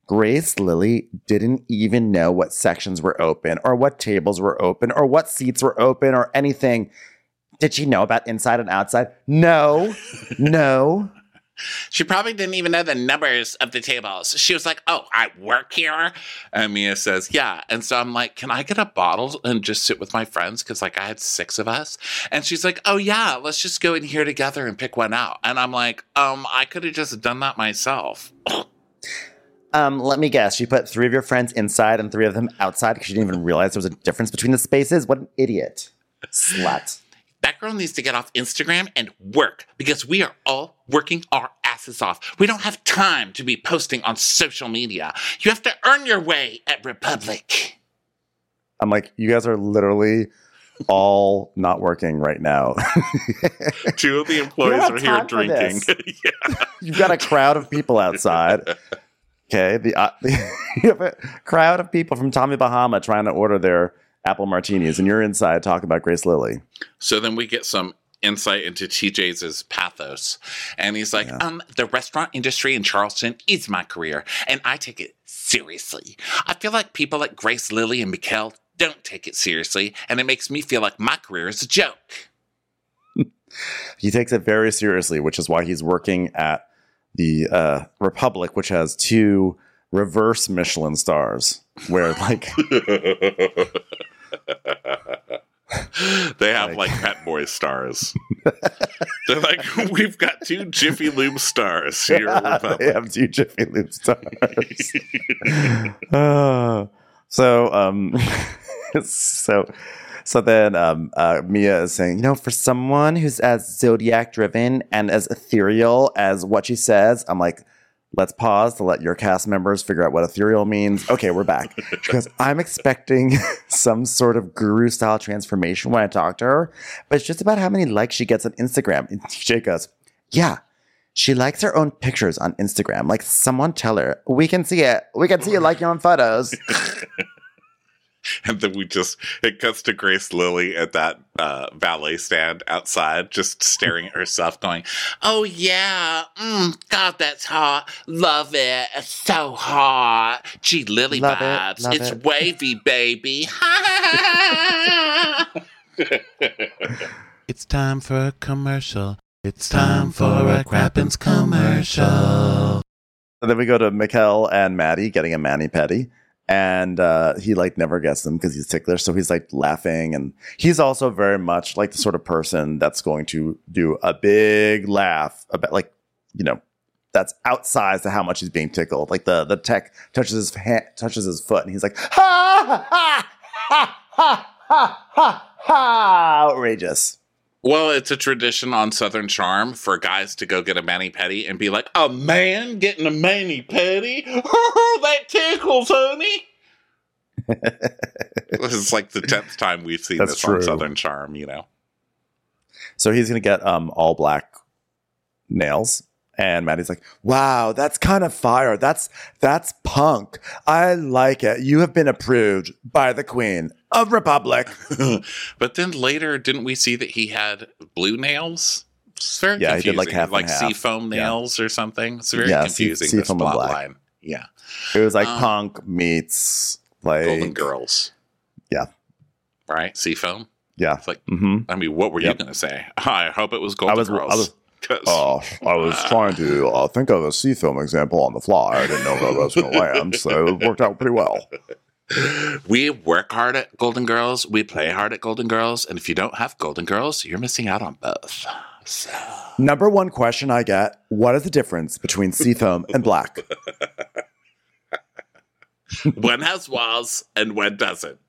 Grace Lilly didn't even know what sections were open or what tables were open or what seats were open or anything. Did she know about inside and outside? No, no. She probably didn't even know the numbers of the tables. She was like, "Oh, I work here," and Mia says, "Yeah." And so I'm like, "Can I get a bottle and just sit with my friends?" Because like I had six of us, and she's like, "Oh yeah, let's just go in here together and pick one out." And I'm like, "Um, I could have just done that myself." [COUGHS] Um, let me guess. She put three of your friends inside and three of them outside because she didn't even realize there was a difference between the spaces. What an idiot. Slut. That girl needs to get off Instagram and work because we are all working our asses off. We don't have time to be posting on social media. You have to earn your way at Republic. I'm like, you guys are literally all not working right now. [LAUGHS] Two of the employees are here drinking. this. [LAUGHS] You've got a crowd of people outside. [LAUGHS] Okay, the, uh, the you have a crowd of people from Tommy Bahama trying to order their apple martinis, and you're inside talking about Grace Lilly. So then we get some insight into TJ's pathos. And he's like, Yeah. um, the restaurant industry in Charleston is my career, and I take it seriously. I feel like people like Grace Lilly and Mikkel don't take it seriously, and it makes me feel like my career is a joke. [LAUGHS] He takes it very seriously, which is why he's working at the uh, Republic, which has two reverse Michelin stars, where like [LAUGHS] they have like, like Pep Boy stars. [LAUGHS] They're like, we've got two Jiffy Lube stars here. Yeah, they have two Jiffy Lube stars. [LAUGHS] uh, so, um, so, so then um, uh, Mia is saying, you know, for someone who's as zodiac driven and as ethereal as what she says, I'm like, let's pause to let your cast members figure out what ethereal means. Okay, we're back. Because [LAUGHS] I'm expecting [LAUGHS] some sort of guru style transformation when I talk to her, but it's just about how many likes she gets on Instagram. And TJ goes, yeah. She likes her own pictures on Instagram. Like someone tell her, we can see it. We can see you like your own photos. [LAUGHS] [LAUGHS] and then we just it cuts to Grace Lilly at that uh, valet stand outside, just staring at herself, going, "Oh yeah, mm, God, that's hot. Love it. It's so hot. Gee, Lilly Love it, vibes. love it's it." wavy, baby." [LAUGHS] It's time for a commercial. It's time for a Crappens commercial. And then we go to Mikkel and Maddie getting a mani pedi and uh, he like never gets them because he's ticklish. So he's like laughing, and he's also very much like the sort of person that's going to do a big laugh about like you know that's outsized to how much he's being tickled. Like the the tech touches his hand, touches his foot, and he's like ha ha ha ha ha ha outrageous. Well, it's a tradition on Southern Charm for guys to go get a mani pedi and be like, "A man getting a mani pedi? [LAUGHS] that tickles, honey." [LAUGHS] this is like the tenth time we've seen That's this true. on Southern Charm. You know, So he's gonna get um all black nails. And Maddie's like, wow, that's kind of fire. That's that's punk. I like it. You have been approved by the Queen of Republic. [LAUGHS] but then later, didn't we see that he had blue nails? It's very Yeah, he confusing. did, like, half and half. seafoam Yeah. nails or something. It's very Yeah, confusing. sea this foam and plot black. line. Yeah, It was like Um, punk meets like Golden Girls. Yeah. right. Seafoam. Yeah. It's like, hmm I mean, what were Yep. you going to say? [LAUGHS] I hope it was Golden I was, Girls. I was, oh, I was trying to uh, think of a sea film example on the fly. I didn't know where I was going to land, so it worked out pretty well. [LAUGHS] we work hard at Golden Girls. We play hard at Golden Girls. And if you don't have Golden Girls, you're missing out on both. So, Number one question I get: What is the difference between seafoam and black? [LAUGHS] one has walls and one doesn't.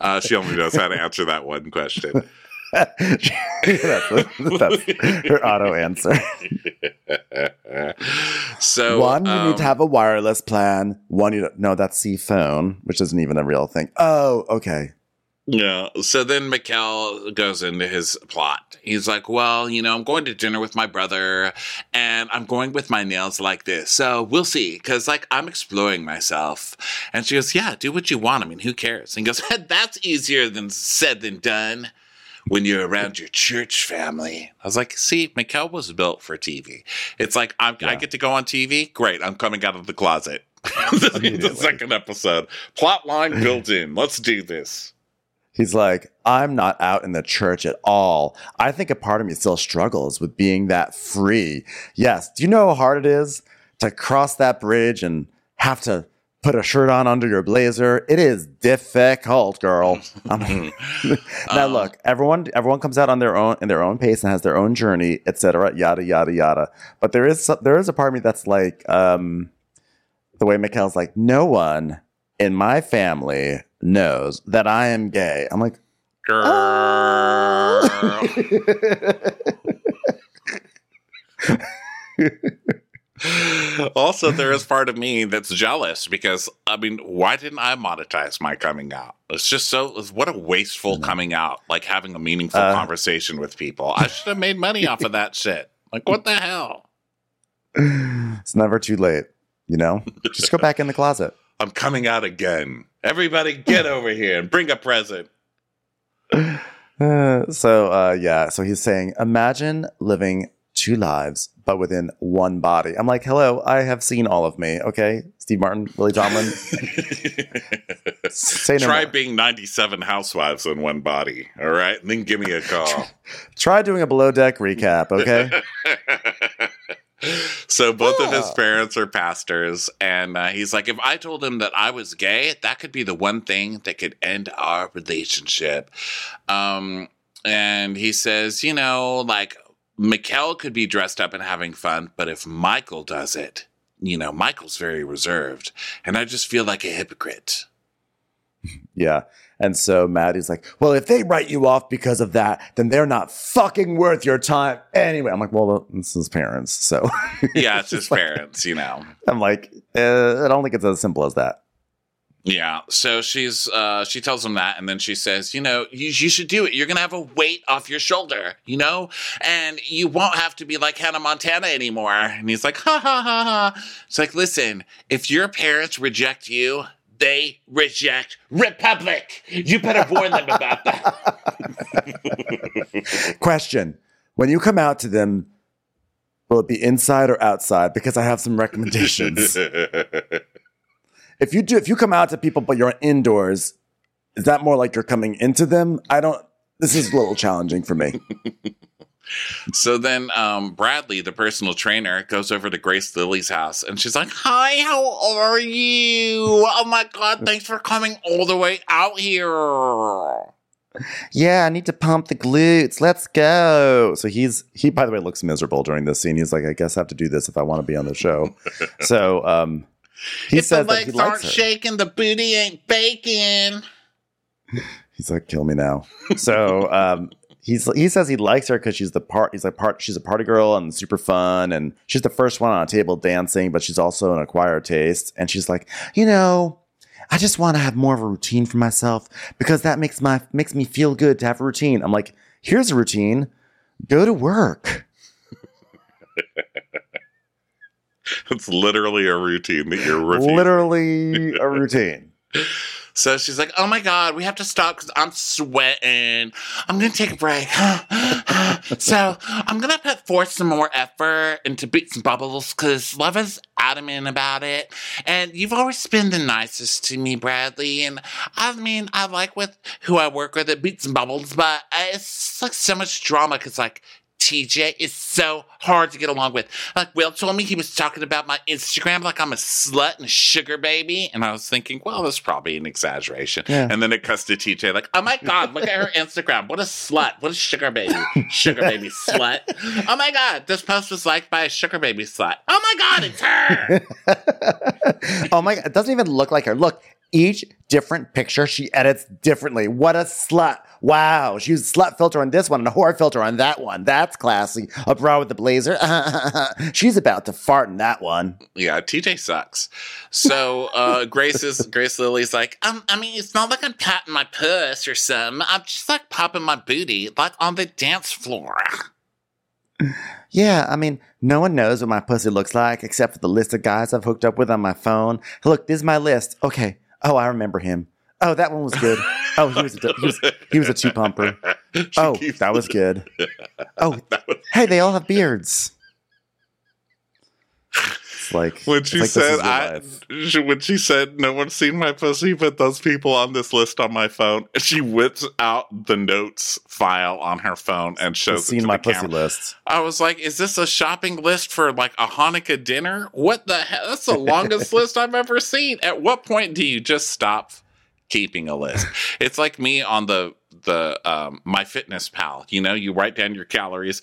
Uh, she only knows how to answer that one question. [LAUGHS] that's, that's her auto answer. [LAUGHS] so One, you need to um, have a wireless plan. One, you don't, no, that's C phone, which isn't even a real thing. Oh, okay. Yeah. So then Mikkel goes into his plot. He's like, Well, you know, I'm going to dinner with my brother and I'm going with my nails like this. So we'll see. Cause like I'm exploring myself. And she goes, Yeah, do what you want. I mean, who cares? And he goes, [LAUGHS] That's easier than said than done when you're around your church family. I was like, See, Mikkel was built for TV. It's like, I'm, I get to go on TV. Great. I'm coming out of the closet. [LAUGHS] the second episode. Plot line built in. Let's do this. He's like, I'm not out in the church at all. I think a part of me still struggles with being that free. Yes. Do you know how hard it is to cross that bridge and have to put a shirt on under your blazer? It is difficult, girl. [LAUGHS] [LAUGHS] Now Um, look, everyone everyone comes out on their own in their own pace and has their own journey, etc. Yada yada yada. But there is there is a part of me that's like um, the way Mikkel's like, no one in my family knows that I am gay. I'm like, Girl. [LAUGHS] also, there is part of me that's jealous because I mean, why didn't I monetize my coming out? It's just so what a wasteful coming out, like having a meaningful Uh. conversation with people. I should have made money off of that shit. Like, what the hell? [SIGHS] it's never too late. You know, just go back in the closet. [LAUGHS] I'm coming out again. Everybody, get over here and bring a present. [SIGHS] Uh, so uh, yeah, so he's saying, imagine living two lives but within one body. I'm like, hello, I have seen all of me. Okay, Steve Martin, Lily Tomlin, [LAUGHS] say no Try more. being 97 housewives in one body, all right? And then give me a call. [LAUGHS] Try doing a below deck recap. Okay, [LAUGHS] So both of his parents are pastors, and uh, he's like, if I told him that I was gay, that could be the one thing that could end our relationship. Um, and he says, you know, like Mikkel could be dressed up and having fun, but if Michael does it, you know, Michael's very reserved, and I just feel like a hypocrite. [LAUGHS] Yeah. And so Maddie's like, well, if they write you off because of that, then they're not fucking worth your time anyway. I'm like, well, this is parents. So Yeah, it's [LAUGHS] his parents, you know. I'm like, uh, I don't think it's as simple as that. Yeah. So she's uh she tells him that and then she says, you know, you, you should do it. You're gonna have a weight off your shoulder, you know? And you won't have to be like Hannah Montana anymore. And he's like, ha ha ha ha. It's like, listen, if your parents reject you, they reject Republic. You better warn them about that. [LAUGHS] Question When you come out to them, will it be inside or outside? Because I have some recommendations. [LAUGHS] if you do, if you come out to people, but you're indoors, is that more like you're coming into them? I don't, this is a little challenging for me. [LAUGHS] So then um, Bradley, the personal trainer, goes over to Grace Lilly's house and she's like, Hi, how are you? Oh my God, thanks for coming all the way out here. Yeah, I need to pump the glutes. Let's go. So he's he by the way looks miserable during this scene. He's like, I guess I have to do this if I want to be on the show. [LAUGHS] so um he if the says that he legs aren't her. shaking, the booty ain't baking. [LAUGHS] He's like, kill me now. So um he's he says he likes her because she's the part he's like part she's a party girl and super fun and she's the first one on a table dancing, but she's also an acquired taste. And she's like, you know, I just want to have more of a routine for myself because that makes my makes me feel good to have a routine. I'm like, here's a routine. Go to work. [LAUGHS] [LAUGHS] It's literally a routine that you're. Literally [LAUGHS] a routine. So she's like, "Oh my god, we have to stop because I'm sweating. I'm gonna take a break. [GASPS] so I'm gonna put forth some more effort into beats and bubbles because Leva is adamant about it, and you've always been the nicest to me, Bradley. And I mean, I like with who I work with at Beats and Bubbles, but it's like so much drama because like." TJ is so hard to get along with. Like Will told me he was talking about my Instagram like I'm a slut and a sugar baby. And I was thinking, well, that's probably an exaggeration. Yeah. And then it cuts to TJ like, oh my God, look at her Instagram. What a slut. What a sugar baby. Sugar baby [LAUGHS] slut. Oh my God, this post was liked by a sugar baby slut. Oh my God, it's her. [LAUGHS] oh my god, it doesn't even look like her. Look, each different picture she edits differently. What a slut. Wow. She used slut filter on this one and a whore filter on that one. That's classy. A bra with the blazer. [LAUGHS] She's about to fart in that one. yeah, TJ sucks. So uh [LAUGHS] Grace is Grace Lilly's like, um, I mean, it's not like I'm patting my puss or something. I'm just like popping my booty like on the dance floor. Yeah, I mean, no one knows what my pussy looks like except for the list of guys I've hooked up with on my phone. Look, this is my list. Okay. Oh, I remember him. Oh, that one was good. Oh, he was a, he was, he was a two pumper. [LAUGHS] Oh, [LAUGHS] oh, that was good. Oh, hey, they all have beards. [LAUGHS] [LAUGHS] It's like when she like said I when she said no one's seen my pussy but those people on this list on my phone she whips out the notes file on her phone and shows seen my the pussy camera. list. I was like, is this a shopping list for like a Hanukkah dinner? What the hell? That's the longest [LAUGHS] list I've ever seen. At what point do you just stop keeping a list? [LAUGHS] It's like me on the the um, my fitness pal. You know, you write down your calories.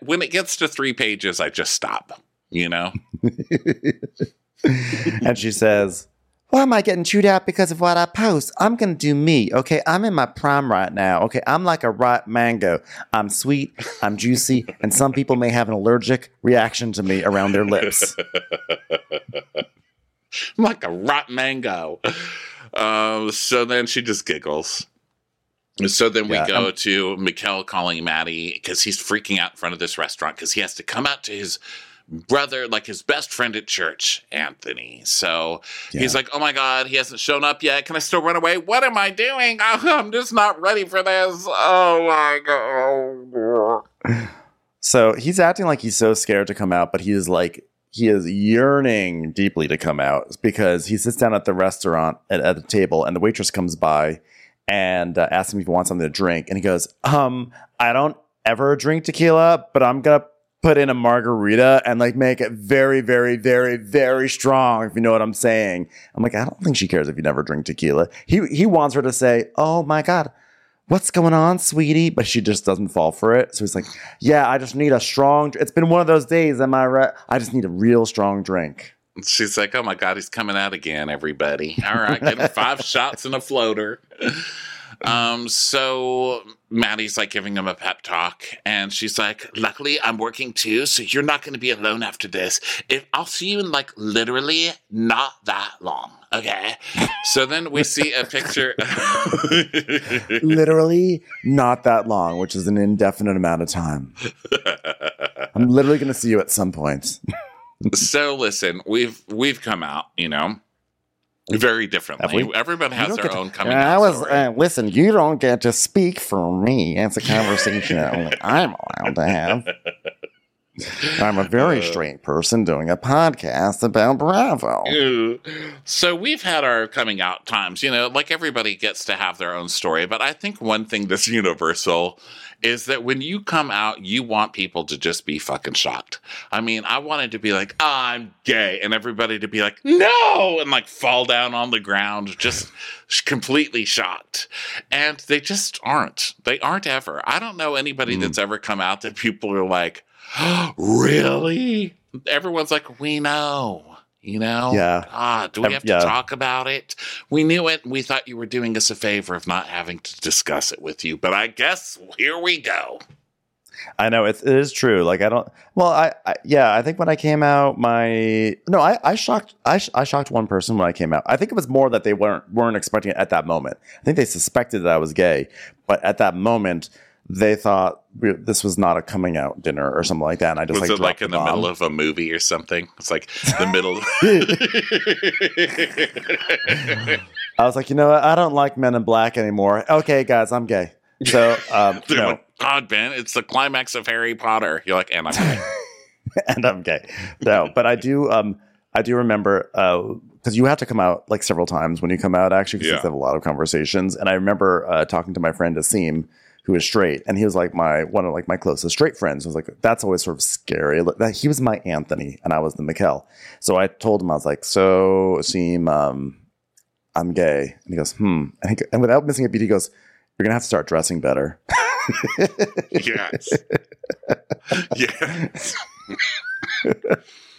When it gets to three pages, I just stop. You know, [LAUGHS] and she says, Why am I getting chewed out because of what I post? I'm going to do me. Okay. I'm in my prime right now. Okay. I'm like a ripe mango. I'm sweet, I'm juicy, and some people may have an allergic reaction to me around their lips. I'm [LAUGHS] like a rot mango. Um, so then she just giggles. So then we Yeah, go to Mikkel calling Maddie because he's freaking out in front of this restaurant because he has to come out to his brother, like his best friend at church, Anthony. So he's like, "Oh my god, he hasn't shown up yet. Can I still run away? What am I doing? [LAUGHS] I'm just not ready for this. Oh my god." [SIGHS] So he's acting like he's so scared to come out, but he is like, he is yearning deeply to come out because he sits down at the restaurant at, at the table and the waitress comes by and uh, asks him if he wants something to drink. And he goes, um, I don't ever drink tequila, but I'm going to put in a margarita and like make it very, very, very, very strong, if you know what I'm saying. I'm like, I don't think she cares if you never drink tequila. He he wants her to say, Oh my God, what's going on, sweetie? But she just doesn't fall for it. So he's like, Yeah, I just need a strong it's been one of those days, am I right? I just need a real strong drink. She's like, oh my God, he's coming out again, everybody. All right, getting five [LAUGHS] shots in a floater. Um, so Maddie's like giving him a pep talk, and she's like, "Luckily, I'm working too, so you're not going to be alone after this. If I'll see you in like literally not that long, okay?" So then we see a picture. [LAUGHS] [LAUGHS] literally not that long, which is an indefinite amount of time. I'm literally going to see you at some point. [LAUGHS] so listen, we've we've come out, you know, very differently. we? Everybody has their get to- own coming I out was story. uh, listen. You don't get to speak for me. It's a [LAUGHS] conversation that only I'm allowed to have. I'm a very Uh. straight person doing a podcast about Bravo. So we've had our coming out times, you know, like everybody gets to have their own story. But I think one thing that's universal is that when you come out, you want people to just be fucking shocked. I mean, I wanted to be like, I'm gay, and everybody to be like, no, and like fall down on the ground, just completely shocked. And they just aren't. They aren't ever. I don't know anybody Mm. that's ever come out that people are like, really? Everyone's like, we know. You know? Yeah. Ah, do we have to yeah. talk about it? We knew it. and We thought you were doing us a favor of not having to discuss it with you. But I guess here we go. I know it's, it is true. Like I don't. Well, I, I yeah. I think when I came out, my no, I, I shocked. I, sh- I shocked one person when I came out. I think it was more that they weren't weren't expecting it at that moment. I think they suspected that I was gay, but at that moment, they thought we, this was not a coming out dinner or something like that. And I just Was like it like in the bomb. middle of a movie or something? It's like the middle. [LAUGHS] [LAUGHS] [LAUGHS] I was like, you know what? I don't like Men in Black anymore. Okay, guys, I'm gay. So um, They're no, like, God, Ben, it's the climax of Harry Potter. You're like, and I'm gay. and I'm gay. No, but I do. Um, I do remember because you have to come out like several times when you come out. Actually, because Yeah. you have a lot of conversations. And I remember uh, talking to my friend Asim, who is straight, and he was like my one of like my closest straight friends. I was like, that's always sort of scary. Like, that- He was my Anthony, and I was the Mikkel. So I told him I was like, so Asim, um, I'm gay, and he goes, hmm, and, he, and without missing a beat, he goes, you're gonna have to start dressing better. [LAUGHS] yes. [LAUGHS] yes. [LAUGHS]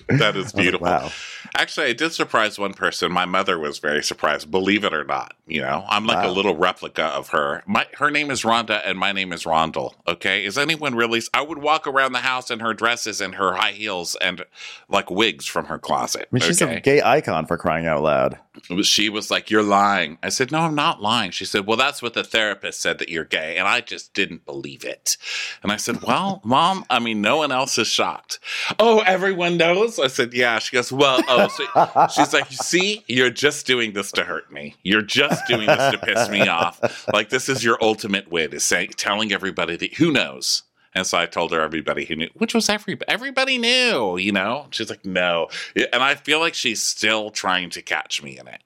that is was like, beautiful. wow. Actually, I did surprise one person. My mother was very surprised, believe it or not. You know, I'm like a little replica of her. My her name is Rhonda and my name is Rondel. Okay. Is anyone really I would walk around the house in her dresses and her high heels and like wigs from her closet. I mean, she's okay? a gay icon for crying out loud. She was like, You're lying. I said, No, I'm not lying. She said, Well, that's what the therapist said that you're gay. And I just didn't believe it. And I said, Well, mom, I mean, no one else is shocked. Oh, everyone knows? I said, Yeah. She goes, Well, oh, so [LAUGHS] she's like, You see, you're just doing this to hurt me. You're just doing this to piss me off. Like, this is your ultimate wit, is saying, telling everybody that who knows. And so I told her everybody who knew, which was everybody. Everybody knew, you know. She's like, no, and I feel like she's still trying to catch me in it.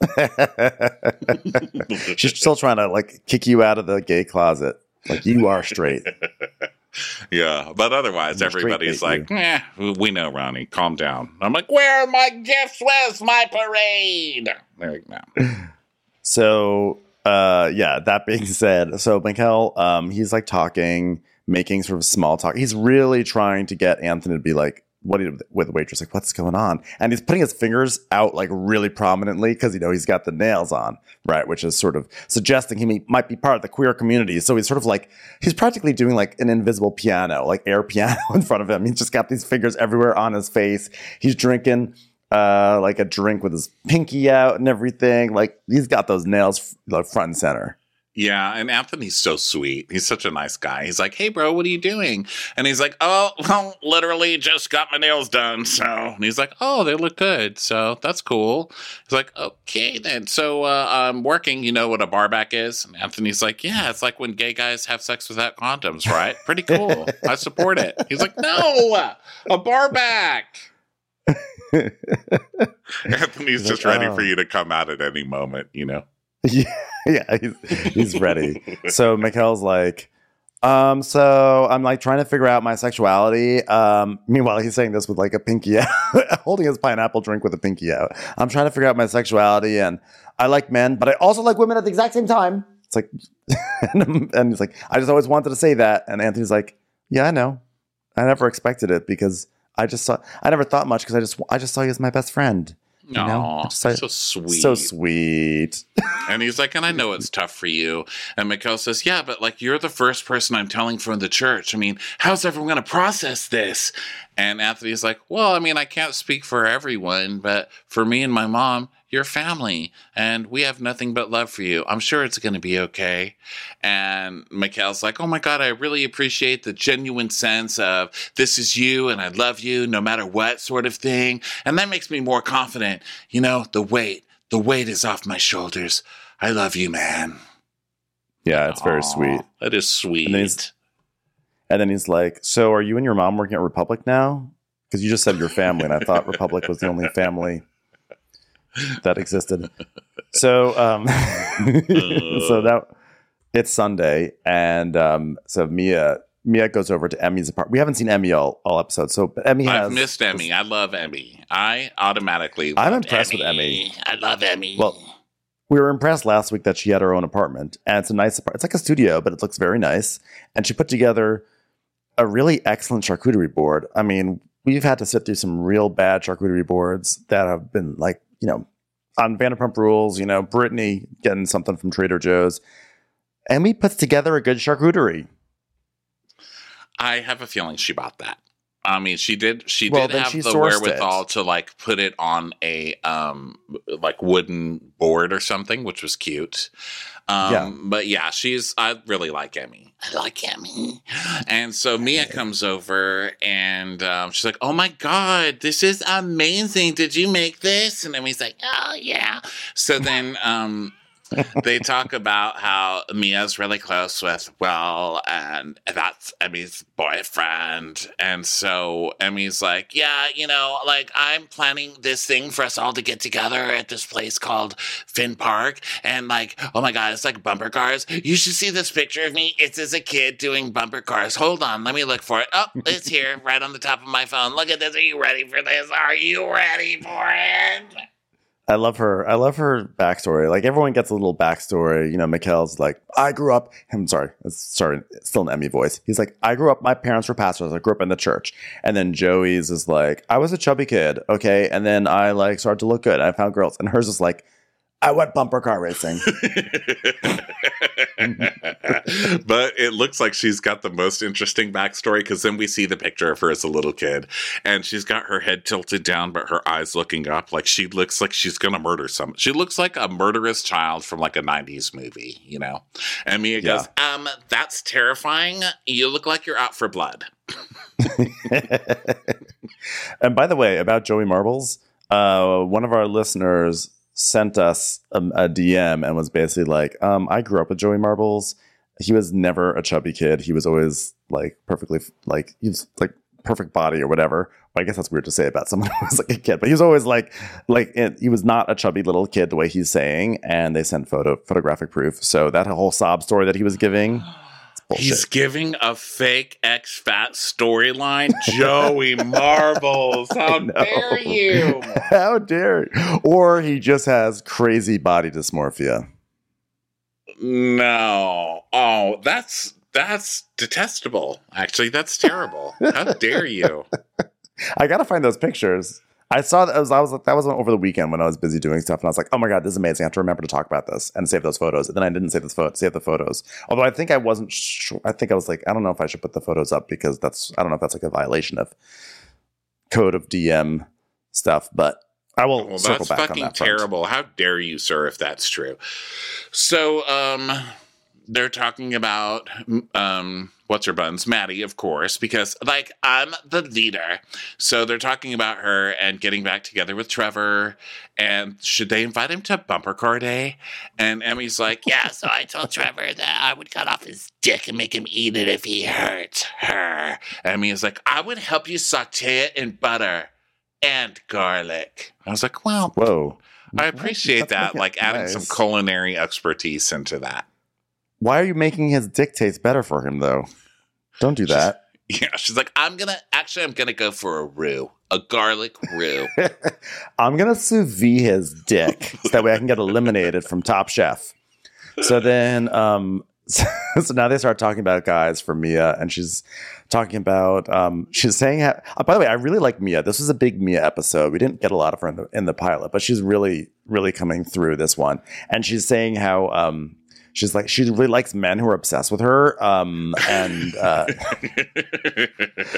[LAUGHS] She's still trying to like kick you out of the gay closet. Like you are straight. [LAUGHS] Yeah, but otherwise, You're everybody's like, eh, we know, Ronnie, calm down. I'm like, where are my gifts? Where's my parade? They're like, no. So uh yeah, that being [LAUGHS] said, so Mikel, um, he's like talking, making sort of small talk. He's really trying to get Anthony to be like, what do you with the waitress, like, what's going on? And he's putting his fingers out like really prominently because you know he's got the nails on, right? Which is sort of suggesting he may, might be part of the queer community. So he's sort of like he's practically doing like an invisible piano, like air [LAUGHS] piano in front of him. He's just got these fingers everywhere on his face. He's drinking uh like a drink with his pinky out and everything. Like he's got those nails like front and center. Yeah, and Anthony's so sweet. He's such a nice guy. He's like, hey, bro, what are you doing? And he's like, oh, [LAUGHS] well, literally just got my nails done. So, and he's like, oh, they look good. So that's cool. He's like, okay, then. So uh, I'm working. You know what a barback is? And Anthony's like, yeah, it's like when gay guys have sex without condoms, right? Pretty cool. I support it. He's like, no, a barback. [LAUGHS] Anthony's He's just like, ready "Oh." for you to come out at any moment, you know? [LAUGHS] yeah, he's, he's ready. so Mikel's like, Um, so I'm like trying to figure out my sexuality. Um, meanwhile, he's saying this with like a pinky out, [LAUGHS] holding his pineapple drink with a pinky out. I'm trying to figure out my sexuality, and I like men, but I also like women at the exact same time. It's like, [LAUGHS] and, and he's like, I just always wanted to say that, and Anthony's like, Yeah, I know. I never expected it because I just saw. I never thought much because I just I just saw you as my best friend. No, know, just like- so sweet. So sweet. [LAUGHS] And he's like, and I know it's tough for you. And Mikhail says, yeah, but like you're the first person I'm telling from the church. I mean, how's everyone going to process this? And Anthony's like, well, I mean, I can't speak for everyone, but for me and my mom, you're family, and we have nothing but love for you. I'm sure it's going to be okay. And Mikhail's like, oh my God, I really appreciate the genuine sense of this is you and I love you no matter what sort of thing. And that makes me more confident. You know, the weight, the weight is off my shoulders. I love you, man. Yeah, it's very Aw, sweet. That is sweet. And then And then he's like, So are you and your mom working at Republic now? Because you just said your family, and I thought Republic was the only family that existed. So, um, [LAUGHS] so that it's Sunday, and um, so Mia Mia goes over to Emmy's apartment. We haven't seen Emmy all, all episodes, so but Emmy has I've missed Emmy. I love Emmy. I automatically. I'm impressed with Emmy. I love Emmy. Well, we were impressed last week that she had her own apartment, and it's a nice apartment. It's like a studio, but it looks very nice. And she put together a really excellent charcuterie board. I mean, we've had to sit through some real bad charcuterie boards that have been like, you know, on Vanderpump Rules. You know, Brittany getting something from Trader Joe's, and we puts together a good charcuterie. I have a feeling she bought that. I mean, she did. She Well, did have she the wherewithal it. to like put it on a um like wooden board or something, which was cute. Um, Yeah. But yeah, she's. I really like Emmy. I like Emmy. And so Mia comes over and um, she's like, "Oh my god, this is amazing! Did you make this?" And Emmy's like, "Oh yeah." So then um, [LAUGHS] they talk about how Mia's really close with Will, and that's Emmy's boyfriend. And so Emmy's like, Yeah, you know, like I'm planning this thing for us all to get together at this place called Finn Park. And like, oh my God, it's like bumper cars. You should see this picture of me. It's as a kid doing bumper cars. Hold on, let me look for it. Oh, it's here right on the top of my phone. Look at this. Are you ready for this? Are you ready for it? I love her. I love her backstory. Like everyone gets a little backstory. You know, Mikhail's like, I grew up. I'm sorry, sorry, still an Emmy voice. He's like, I grew up. My parents were pastors. I grew up in the church. And then Joey's is like, I was a chubby kid, okay. And then I like started to look good. I found girls. And hers is like, I went bumper car racing. [LAUGHS] but it looks like she's got the most interesting backstory because then we see the picture of her as a little kid and she's got her head tilted down but her eyes looking up like she looks like she's gonna murder some. she looks like a murderous child from like a 90s movie you know and mia goes um that's terrifying you look like you're out for blood [LAUGHS] and by the way, about Joey Marbles, uh, one of our listeners sent us a, a DM and was basically like, um, I grew up with Joey Marbles. He was never a chubby kid. He was always like perfectly like he was like perfect body or whatever. I guess that's weird to say about [LAUGHS] someone who was like a kid, but he was always like like it, he was not a chubby little kid the way he's saying. And they sent photo photographic proof. So that whole sob story that he was giving, [GASPS] [SIGHS] [SIGHS] bullshit. he's giving a fake ex-fat storyline [LAUGHS] joey marbles how dare you [LAUGHS] How dare you? Or he just has crazy body dysmorphia. No. Oh, that's that's detestable. Actually, that's terrible. How dare you? [LAUGHS] I gotta find those pictures. I saw that I was, I was that was over the weekend when I was busy doing stuff, and I was like, "Oh my god, this is amazing!" I have to remember to talk about this and save those photos. And then I didn't save the photo, save the photos. Although I think I wasn't sure. I think I was like, I don't know if I should put the photos up because that's I don't know if that's like a violation of code of DM stuff. But I will Well, circle that's back on fucking that. front. terrible. How dare you, sir, if that's true. So, um, they're talking about um what's her buns maddie of course because like i'm the leader so they're talking about her and getting back together with trevor and should they invite him to bumper car day and emmy's like yeah so i told trevor that i would cut off his dick and make him eat it if he hurt her emmy is like i would help you saute it in butter and garlic i was like well Whoa. I appreciate that, like adding some culinary expertise into that. Why are you making his dick taste better for him though? Don't do that. Yeah, she's like, I'm gonna actually, I'm gonna go for a roux, a garlic roux. [LAUGHS] I'm gonna sous vide his dick so that way I can get eliminated from Top Chef. So then, um, [LAUGHS] so, now they start talking about guys for Mia, and she's talking about, um, she's saying, how, uh, by the way, I really like Mia. This was a big Mia episode. We didn't get a lot of her in the, in the pilot, but she's really, really coming through this one. And she's saying how, um, she's like she really likes men who are obsessed with her um and uh [LAUGHS]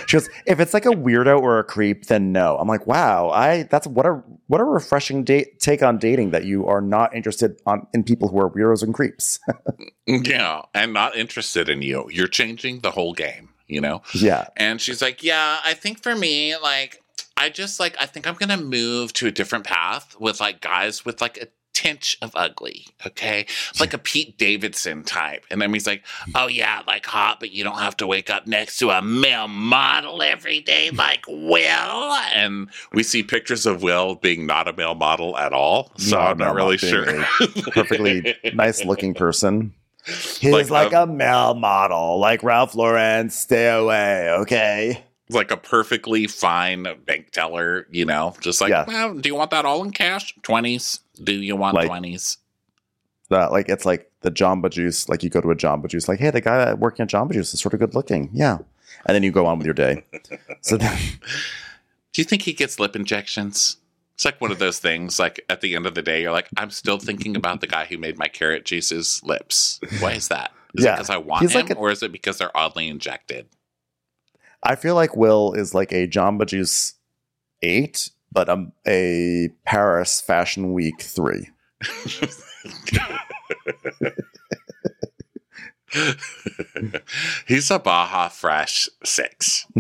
she goes if it's like a weirdo or a creep then no i'm like wow i that's what a what a refreshing date take on dating that you are not interested on in people who are weirdos and creeps [LAUGHS] yeah, and not interested in you. You're changing the whole game, you know? yeah And she's like, Yeah, I think for me, like, I just like, I think I'm gonna move to a different path with like guys with like a tinge of ugly, okay? Like a Pete Davidson type. And then he's like, Oh, yeah, like hot, but you don't have to wake up next to a male model every day like Will. And we see pictures of Will being not a male model at all. So I'm not really sure. perfectly [LAUGHS] nice looking person he's Like, like, um, a male model like ralph lauren stay away okay like a perfectly fine bank teller, you know, just like, Yeah. well, do you want that all in cash? 20s. Do you want Like- 20s? that like it's like the Jamba Juice. Like you go to a Jamba Juice, like, hey, the guy working at Jamba Juice is sort of good looking, yeah. And then you go on with your day. [LAUGHS] So then, Do you think he gets lip injections? It's like one of those things, like at the end of the day, you're like, I'm still thinking about the guy who made my carrot juice's lips. Why is that? Is it because I want He's him, like a- or is it because they're oddly injected? I feel like Will is like a Jamba Juice eight, but um, a Paris Fashion Week three. He's a Baja Fresh six. [LAUGHS]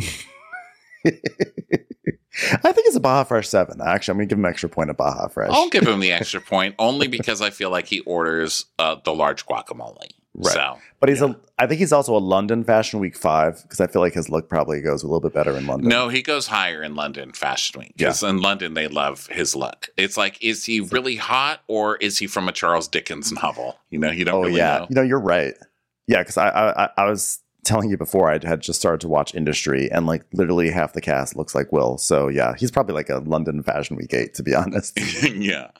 I think it's a Baja Fresh seven. Actually, I'm gonna give him an extra point of Baja Fresh. I'll give him the [LAUGHS] extra point only because I feel like he orders uh, the large guacamole. Right. So but he's a. I think he's also a London Fashion Week five because I feel like his look probably goes a little bit better in London. no, he goes higher in London Fashion Week because in London they love his look. It's like, is he really hot or is he from a Charles Dickens novel? You know, you don't oh really yeah, know. you know you're right. Yeah, because I I- I was telling you before I had just started to watch Industry, and like literally half the cast looks like Will. So yeah, he's probably like a London Fashion Week eight, to be [LAUGHS] honest. [LAUGHS] yeah.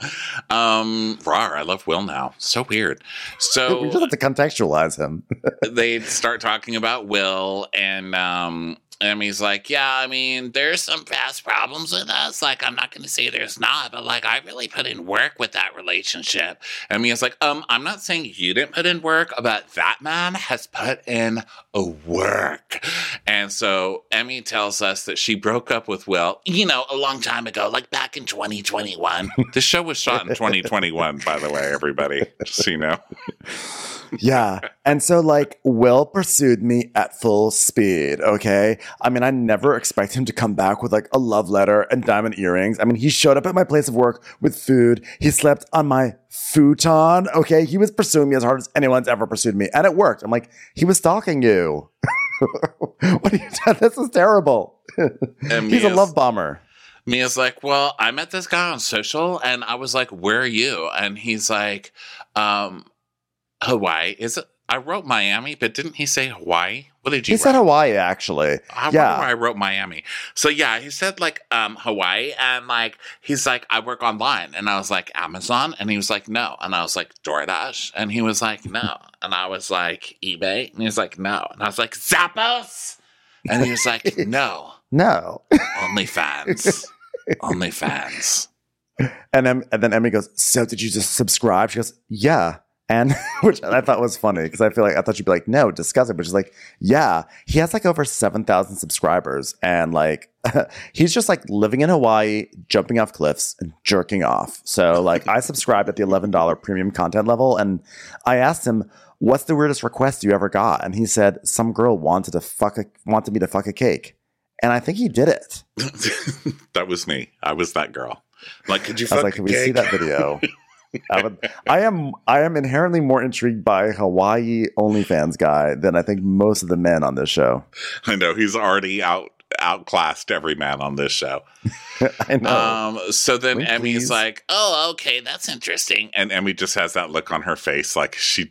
Um, rawr, I love Will now. So weird. So [LAUGHS] we just have to contextualize him. they start talking about Will, and um, and he's like, "Yeah, I mean, there's some past problems with us. Like, I'm not going to say there's not, but like, I really put in work with that relationship." And Mia's like, "Um, I'm not saying you didn't put in work, but that man has put in a work." And so Emmy tells us that she broke up with Will, you know, a long time ago, like back in 2021. [LAUGHS] the show was shot in 2021, by the way, everybody, just so you know. [LAUGHS] yeah, and so like Will pursued me at full speed. Okay, I mean I never expect him to come back with like a love letter and diamond earrings. I mean he showed up at my place of work with food. He slept on my futon. Okay, he was pursuing me as hard as anyone's ever pursued me, and it worked. I'm like he was stalking you. [LAUGHS] what are you doing? [LAUGHS] This is terrible. And [LAUGHS] He's a love bomber. Mia's like, well, I met this guy on social, and I was like, where are you? And he's like, um, Hawaii. Is it? I wrote Miami, but didn't he say Hawaii? What did you say? He said? Hawaii actually. I yeah. I wrote Miami. So yeah, he said like um Hawaii and like he's like I work online and I was like Amazon and he was like no and I was like DoorDash and he was like no and I was like eBay and he was like no and I was like Zappos and he was like [LAUGHS] no No. OnlyFans [LAUGHS] OnlyFans And then, and then Emmy goes, So did you just subscribe? She goes, Yeah. And [LAUGHS] which I thought was funny because I feel like I thought she'd be like, No, disgusting. But she's like, Yeah. He has like over 7,000 subscribers. And like, [LAUGHS] he's just like living in Hawaii, jumping off cliffs and jerking off. So like, I subscribed at the $11 premium content level. And I asked him, What's the weirdest request you ever got? And he said, Some girl wanted to fuck a, wanted me to fuck a cake. And I think he did it. [LAUGHS] that was me. I was that girl. Like, could you? I was fuck like, can we see that video? [LAUGHS] I, am I am inherently more intrigued by Hawaii OnlyFans guy than I think most of the men on this show. I know he's already out outclassed every man on this show. [LAUGHS] I know. Um, so then Wink, Emmy's please. like, "Oh, okay, that's interesting." And Emmy just has that look on her face, like she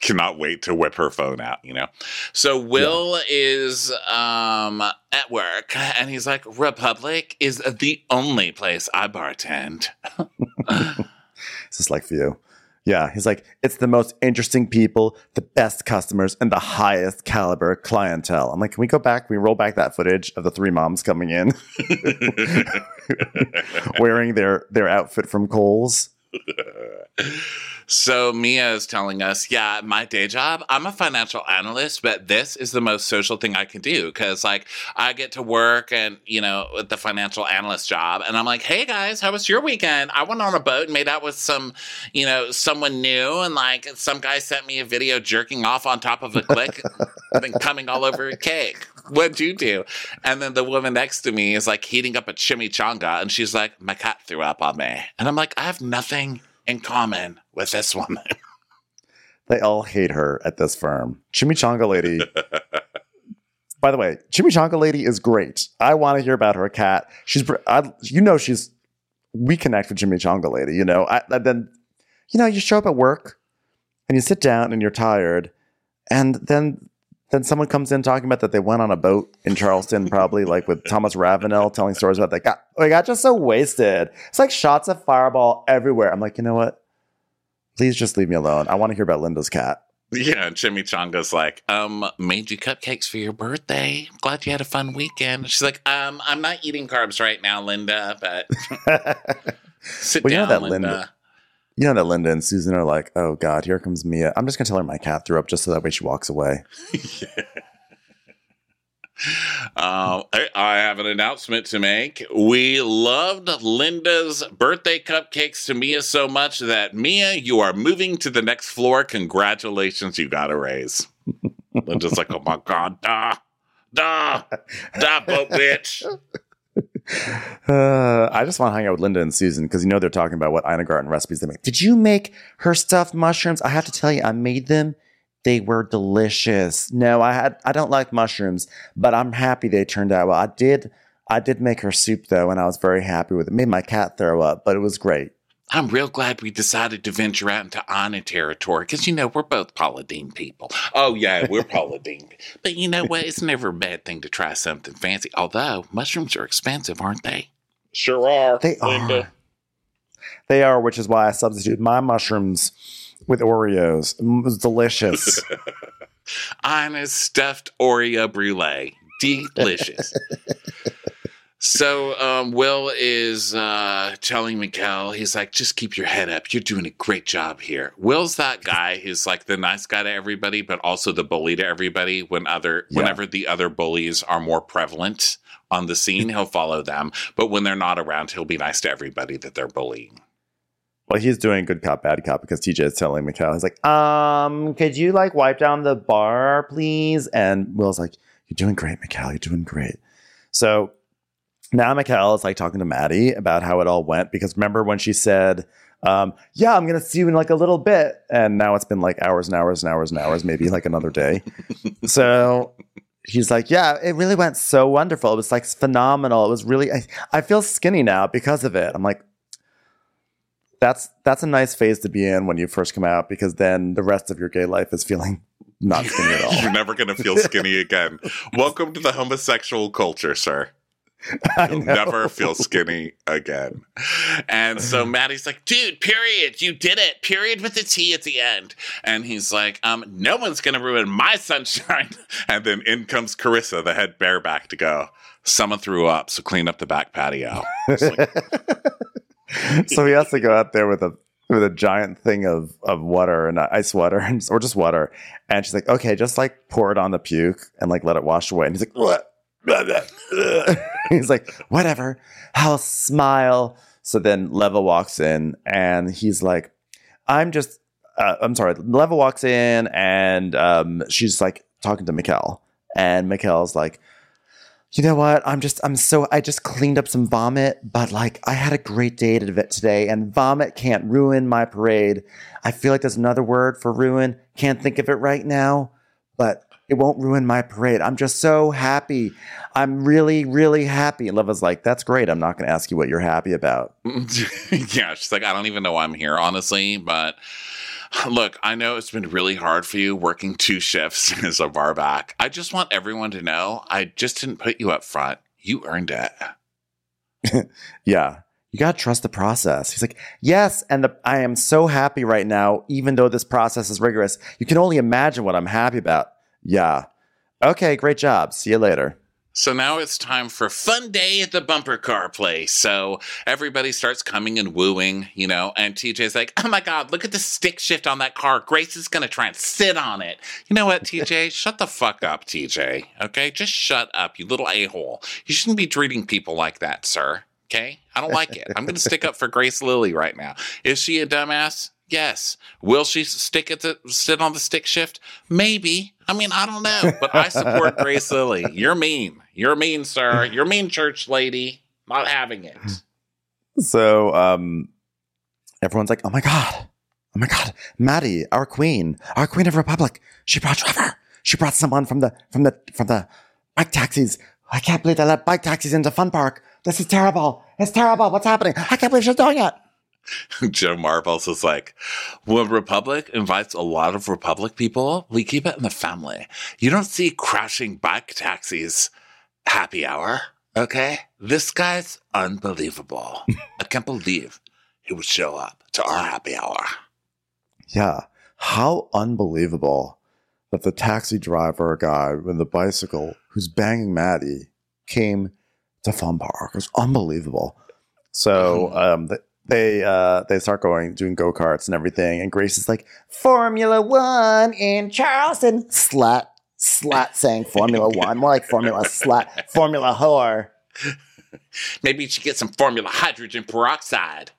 cannot wait to whip her phone out, you know. So Will is um at work and he's like, Republic is the only place I bartend. [LAUGHS] It's just like for you. Yeah, he's like, it's the most interesting people, the best customers, and the highest caliber clientele. I'm like, can we go back? Can we roll back that footage of the three moms coming in [LAUGHS] [LAUGHS] wearing their their outfit from Kohl's? [LAUGHS] So Mia is telling us, yeah, my day job, I'm a financial analyst, but this is the most social thing I can do because like I get to work and you know with the financial analyst job, and I'm like, hey guys, how was your weekend? I went on a boat and made out with some, you know, someone new, and like some guy sent me a video jerking off on top of a click, and then coming all over a cake. What'd you do? And then the woman next to me is like heating up a chimichanga, and she's like, my cat threw up on me, and I'm like, I have nothing in common with this woman. [LAUGHS] They all hate her at this firm. Chimichanga Lady. By the way, Chimichanga Lady is great. I want to hear about her cat. She's, I, you know, she's. We connect with Chimichanga Lady. You know, I, I- then, you know, you show up at work, and you sit down, and you're tired, and then, then someone comes in talking about that they went on a boat in Charleston, probably like with Thomas Ravenel telling stories about they got they got just so wasted. It's like shots of Fireball everywhere. I'm like, you know what? Please just leave me alone. I want to hear about Linda's cat. Yeah, and Chimichanga's like, um, made you cupcakes for your birthday. Glad you had a fun weekend. She's like, um, I'm not eating carbs right now, Linda, but [LAUGHS] sit Well, you know that Linda. Linda- You know that Linda and Susan are like, oh God, here comes Mia. I'm just gonna tell her my cat threw up just so that way she walks away. [LAUGHS] Uh, I I have an announcement to make. We loved Linda's birthday cupcakes to Mia so much that Mia, you are moving to the next floor. Congratulations, you got a raise. [LAUGHS] Linda's like, oh my God, da, da, da, boat bitch. Uh, I just want to hang out with Linda and Susan because you know they're talking about what Ina Garten recipes they make. Did you make her stuffed mushrooms? I have to tell you, I made them. They were delicious. No, I had I don't like mushrooms, but I'm happy they turned out well. I did I did make her soup though, and I was very happy with it. Made my cat throw up, but it was great. I'm real glad we decided to venture out into Anna territory because, you know, we're both Paula Deen people. Oh, yeah, we're Paula Deen. But you know what? It's never a bad thing to try something fancy. Although, mushrooms are expensive, aren't they? Sure are. They are. They are, which is why I substituted my mushrooms with Oreos. It was delicious. [LAUGHS] Anna's stuffed Oreo brulee. Delicious. [LAUGHS] so um, Will is uh, telling Mikkel, he's like, just keep your head up. You're doing a great job here. Will's that guy who's like the nice guy to everybody, but also the bully to everybody. When other, Yeah. whenever the other bullies are more prevalent on the scene, he'll follow them. But when they're not around, he'll be nice to everybody that they're bullying. Well, he's doing good cop, bad cop because TJ is telling Mikhail, he's like, um, could you like wipe down the bar, please? And Will's like, you're doing great, Mikhail. You're doing great. So now Mikhail is like talking to Maddie about how it all went because remember when she said, um, yeah, I'm going to see you in like a little bit. And now it's been like hours and hours and hours and hours, maybe like another day. [LAUGHS] so he's like, yeah, it really went so wonderful. It was like phenomenal. It was really, I, I feel skinny now because of it. I'm like, that's that's a nice phase to be in when you first come out because then the rest of your gay life is feeling not skinny at [LAUGHS] all. You're never going to feel skinny again. [LAUGHS] Welcome to the homosexual culture, sir. [LAUGHS] You'll never feel skinny again. And so [LAUGHS] Maddie's like, dude, period. You did it. Period with the T at the end. And he's like, um, no one's going to ruin my sunshine. [LAUGHS] And then in comes Carissa, the head barback, to go, someone threw up, so clean up the back patio. Like, so he has to go out there with a with a giant thing of of water and ice water and, or just water, and she's like, okay, just like pour it on the puke and like let it wash away. And he's like, what? [LAUGHS] he's like, whatever, I'll smile. So then Leva walks in and he's like, I'm just, uh, I'm sorry. Leva walks in and um, she's like talking to Mikkel, and Mikkel's like, you know what? I'm just, I'm so, I just cleaned up some vomit, but like I had a great day today, and vomit can't ruin my parade. I feel like there's another word for ruin. Can't think of it right now, but it won't ruin my parade. I'm just so happy. I'm really, really happy. And Leva's like, that's great. I'm not going to ask you what you're happy about. [LAUGHS] yeah, she's like, I don't even know why I'm here, honestly, but Look, I know it's been really hard for you working two shifts [LAUGHS] as a bar back. I just want everyone to know I just didn't put you up front. You earned it. [LAUGHS] Yeah. You got to trust the process. He's like, yes. And the, I am so happy right now, even though this process is rigorous. You can only imagine what I'm happy about. Yeah. Okay. Great job. See you later. So now it's time for fun day at the bumper car place. So everybody starts coming and wooing, you know, and TJ's like, oh my God, look at the stick shift on that car. Grace is going to try and sit on it. You know what, [LAUGHS] TJ? shut the fuck up, TJ. Okay? Just shut up, you little a hole. You shouldn't be treating people like that, sir. Okay? I don't like it. I'm going to stick up for Grace Lilly right now. Is she a dumbass? Yes. Will she stick at the sit on the stick shift? Maybe. I mean, I don't know, but I support Grace [LAUGHS] Lilly. You're mean. You're mean, sir. You're mean, church lady. Not having it. So um, everyone's like, oh my God. Oh my God. Maddie, our queen, our queen of Republic. She brought Trevor. She brought someone from the, from the, from the bike taxis. I can't believe they let bike taxis into Fun Park. This is terrible. It's terrible. What's happening? I can't believe she's doing it. [LAUGHS] Joe Marbles is like, when Republic invites a lot of Republic people, we keep it in the family. You don't see crashing bike taxis happy hour, okay? This guy's unbelievable. [LAUGHS] I can't believe he would show up to our happy hour. Yeah. How unbelievable that the taxi driver guy with the bicycle who's banging Maddie came to Fun Park. It was unbelievable. So Mhm. um, th- they uh, they start going doing go karts and everything, and Grace is like Formula One in Charleston. Slat slat saying Formula [LAUGHS] One, more like Formula Slat Formula Whore. Maybe you should get some formula hydrogen peroxide.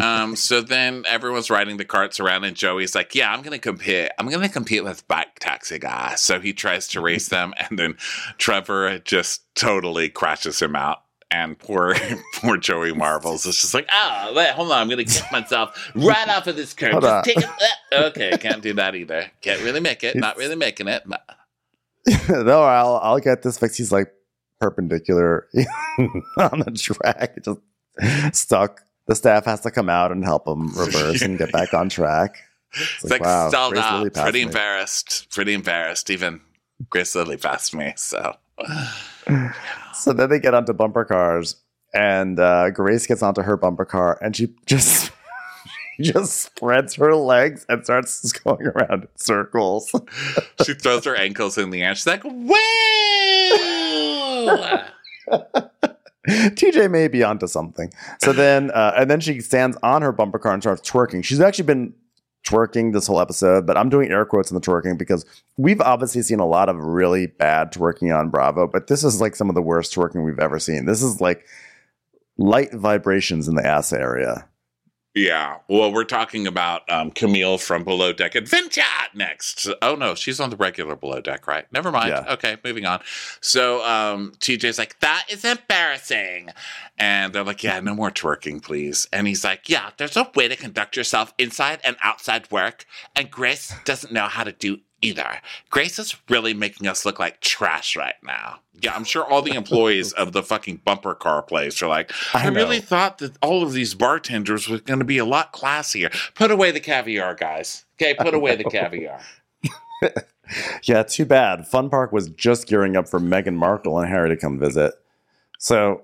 um, so then everyone's riding the carts around, and Joey's like, "Yeah, I'm gonna compete. I'm gonna compete with bike taxi guy." So he tries to race them, and then Trevor just totally crashes him out. And poor, [LAUGHS] poor Joey Marbles is just like, "Oh, wait, hold on, I'm gonna get myself right off of this curb. Just take it." uh, Okay, can't do that either. Can't really make it. Not really making it. [LAUGHS] no, I'll I'll get this fixed. He's like perpendicular [LAUGHS] on the track, just stuck. The staff has to come out and help him reverse and get back on track. It's It's like, stalled Grace out. Lilly pretty me. embarrassed. Pretty embarrassed. Even Grace Lilly passed me. So [LAUGHS] So then they get onto bumper cars, and uh, Grace gets onto her bumper car, and she just she [LAUGHS] just spreads her legs and starts [LAUGHS] going around in circles. she throws her ankles in the air. She's like, "Whoa!" TJ may be onto something. So then, uh, and then she stands on her bumper car and starts twerking. She's actually been twerking this whole episode, but I'm doing air quotes in the twerking because we've obviously seen a lot of really bad twerking on Bravo, but this is like some of the worst twerking we've ever seen. This is like light vibrations in the ass area. Yeah. Well, we're talking about um, Camille from Below Deck Adventure next. Oh no, she's on the regular Below Deck, right? Never mind. Yeah. Okay, moving on. So um, TJ's like, "That is embarrassing," and they're like, "Yeah, no more twerking, please." And he's like, "Yeah, there's a way to conduct yourself inside and outside work, and Grace doesn't know how to do." Either. Grace is really making us look like trash right now. Yeah, I'm sure all the employees of the fucking bumper car place are like, I I, really thought that all of these bartenders were going to be a lot classier. Put away the caviar, guys. Okay, put away the [LAUGHS] caviar. [LAUGHS] Yeah, too bad. Fun Park was just gearing up for Meghan Markle and Harry to come visit. So,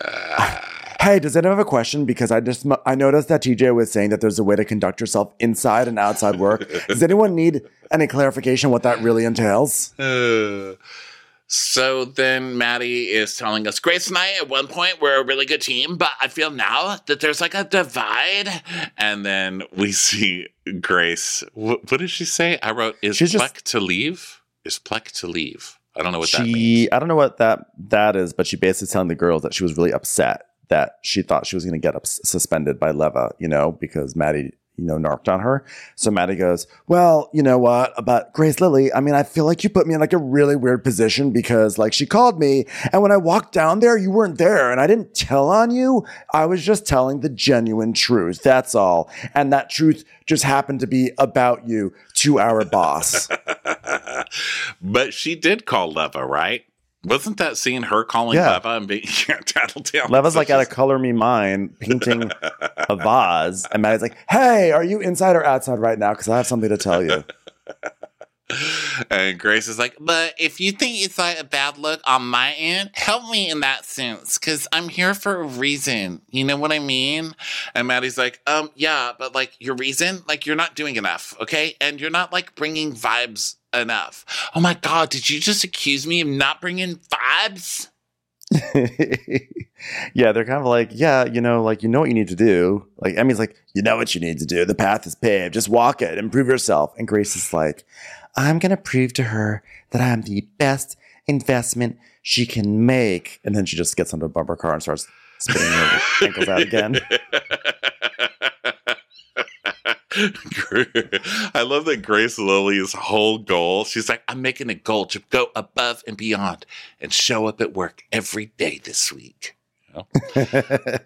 uh, hey, does anyone have a question? Because I just I noticed that TJ was saying that there's a way to conduct yourself inside and outside work. does [LAUGHS] anyone need any clarification what that really entails? Uh, [SIGHS] so then Maddie is telling us Grace and I at one point were a really good team, but I feel now that there's like a divide. And then we [LAUGHS] see Grace. What, what did she say? I wrote, "Is She's just- Pleck to leave? Is Pleck to leave?" I don't know what that means. she I don't know what that that is, but she basically telling the girls that she was really upset that she thought she was going to get ups- suspended by Leva, you know, because Maddie, you know, narked on her. So Maddie goes, "Well, you know what about Grace Lilly? I mean, I feel like you put me in like a really weird position because like she called me, and when I walked down there, you weren't there, and I didn't tell on you. I was just telling the genuine truth. That's all, and that truth just happened to be about you to our boss." [LAUGHS] but she did call Leva, right? Wasn't that scene her calling Yeah. Leva and being [LAUGHS] tattletale? Leva's like at a color me mine painting [LAUGHS] a vase, and Maddie's like, "Hey, are you inside or outside right now? Because I have something to tell you." [LAUGHS] And Grace is like, but if you think it's like a bad look on my end, help me in that sense, because I'm here for a reason. You know what I mean? And Maddie's like, um, yeah, but like your reason, like you're not doing enough, okay? And you're not like bringing vibes enough. Oh my God, did you just accuse me of not bringing vibes? [LAUGHS] yeah, they're kind of like, yeah, you know, like you know what you need to do. Like Emmy's like, you know what you need to do. The path is paved. Just walk it. Improve yourself. And Grace is like, I'm gonna prove to her that I'm the best investment she can make. And then she just gets onto a bumper car and starts spinning her [LAUGHS] ankles out again. I love that Grace Lilly's whole goal. She's like, I'm making a goal to go above and beyond and show up at work every day this week. [LAUGHS]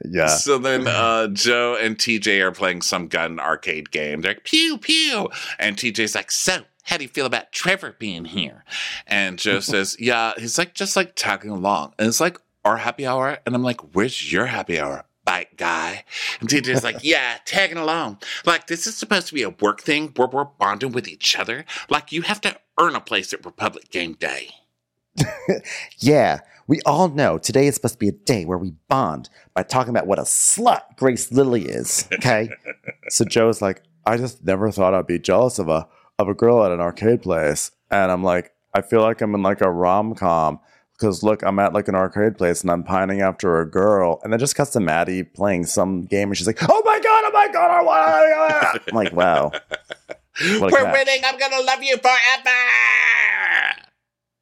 yeah. So then uh, Joe and TJ are playing some gun arcade game. They're like, pew, pew. And TJ's like, so how do you feel about Trevor being here? And Joe [LAUGHS] says, yeah, he's like, just like tagging along. And it's like our happy hour. And I'm like, where's your happy hour? Bike guy. And TJ's like, yeah, tagging along. Like, this is supposed to be a work thing where we're bonding with each other. Like, you have to earn a place at Republic Game Day. [LAUGHS] Yeah, we all know today is supposed to be a day where we bond by talking about what a slut Grace Lilly is. Okay. [LAUGHS] so Joe's like, I just never thought I'd be jealous of a of a girl at an arcade place. And I'm like, I feel like I'm in like a rom com. Because look, I'm at like an arcade place and I'm pining after a girl. And then just cuts to Maddie playing some game and she's like, Oh my god, oh my god, I want I'm like, wow. [LAUGHS] What We're catch. winning. I'm gonna love you forever.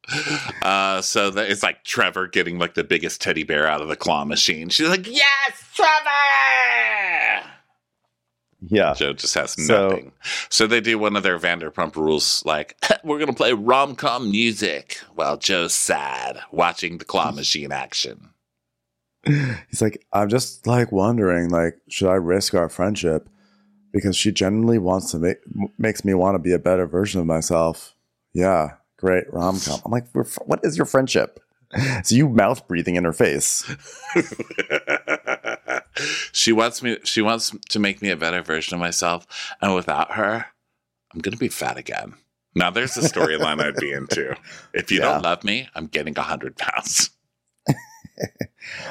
[LAUGHS] Uh, so that it's like Trevor getting like the biggest teddy bear out of the claw machine. She's like, "Yes, Trevor!" Yeah. Joe just has So- nothing. So they do one of their Vanderpump rules, like [LAUGHS] we're gonna play rom com music while Joe's sad, watching the claw [LAUGHS] machine action. He's like, I'm just like wondering, like, should I risk our friendship? Because she genuinely wants to make makes me want to be a better version of myself. Yeah, great rom com. I'm like, what is your friendship? [LAUGHS] So you mouth breathing in her face. She wants me. She wants to make me a better version of myself, and without her, I'm gonna be fat again. Now, there's a storyline I'd be into. If you Yeah. don't love me, I'm getting hundred pounds. [LAUGHS]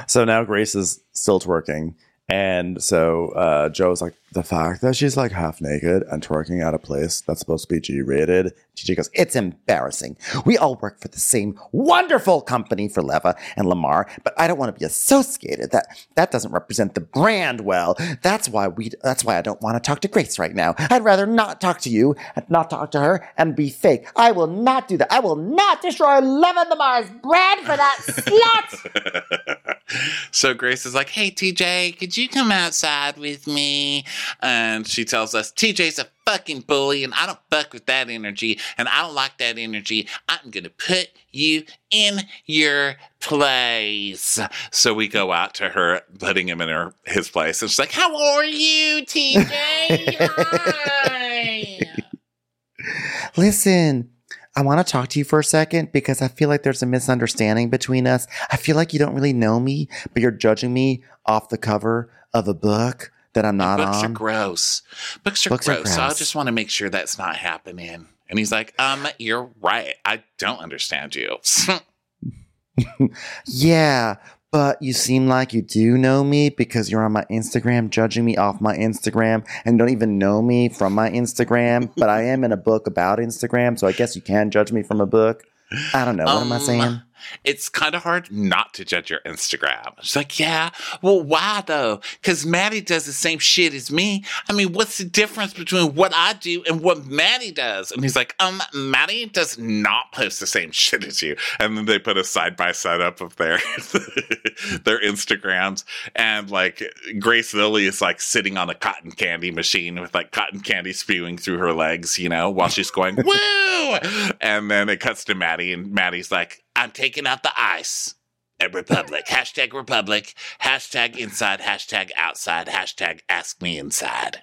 So now Grace is still twerking. And so uh, Joe's like, the fact that she's like half naked and twerking at a place that's supposed to be G rated. TJ goes, it's embarrassing. We all work for the same wonderful company for Leva and Lamar, but I don't want to be associated. That that doesn't represent the brand well. That's why we. That's why I don't want to talk to Grace right now. I'd rather not talk to you and not talk to her and be fake. I will not do that. I will not destroy Leva and Lamar's brand for that slut. [LAUGHS] [LAUGHS] so Grace is like, "Hey, TJ, could you come outside with me?" And she tells us, "TJ's a fucking bully, and I don't fuck with that energy, and I don't like that energy. I'm gonna put you in your place." So we go out to her, putting him in her his place, and she's like, "How are you, TJ? Hi." [LAUGHS] Listen, I want to talk to you for a second because I feel like there's a misunderstanding between us. I feel like you don't really know me, but you're judging me off the cover of a book that I'm not Books are gross. Books are Books are gross. So I just want to make sure that's not happening. And he's like, um, you're right. I don't understand you. [LAUGHS] yeah, but you seem like you do know me because you're on my Instagram judging me off my Instagram and don't even know me from my Instagram. but I am in a book about Instagram, so I guess you can judge me from a book. I don't know. What am I Um, saying? It's kind of hard not to judge your Instagram. She's like, yeah, well, why though? Because Maddie does the same shit as me. I mean, what's the difference between what I do and what Maddie does? And he's like, um, Maddie does not post the same [LAUGHS] shit as you. And then they put a side by side up of their [LAUGHS] their Instagrams, and like Grace Lilly is like sitting on a cotton candy machine with like cotton candy spewing through her legs, you know, while she's going [LAUGHS] woo. And then it cuts to Maddie, and Maddie's like, I'm taking out the ice at Republic. [LAUGHS] hashtag Republic. Hashtag inside. Hashtag outside. Hashtag ask me inside.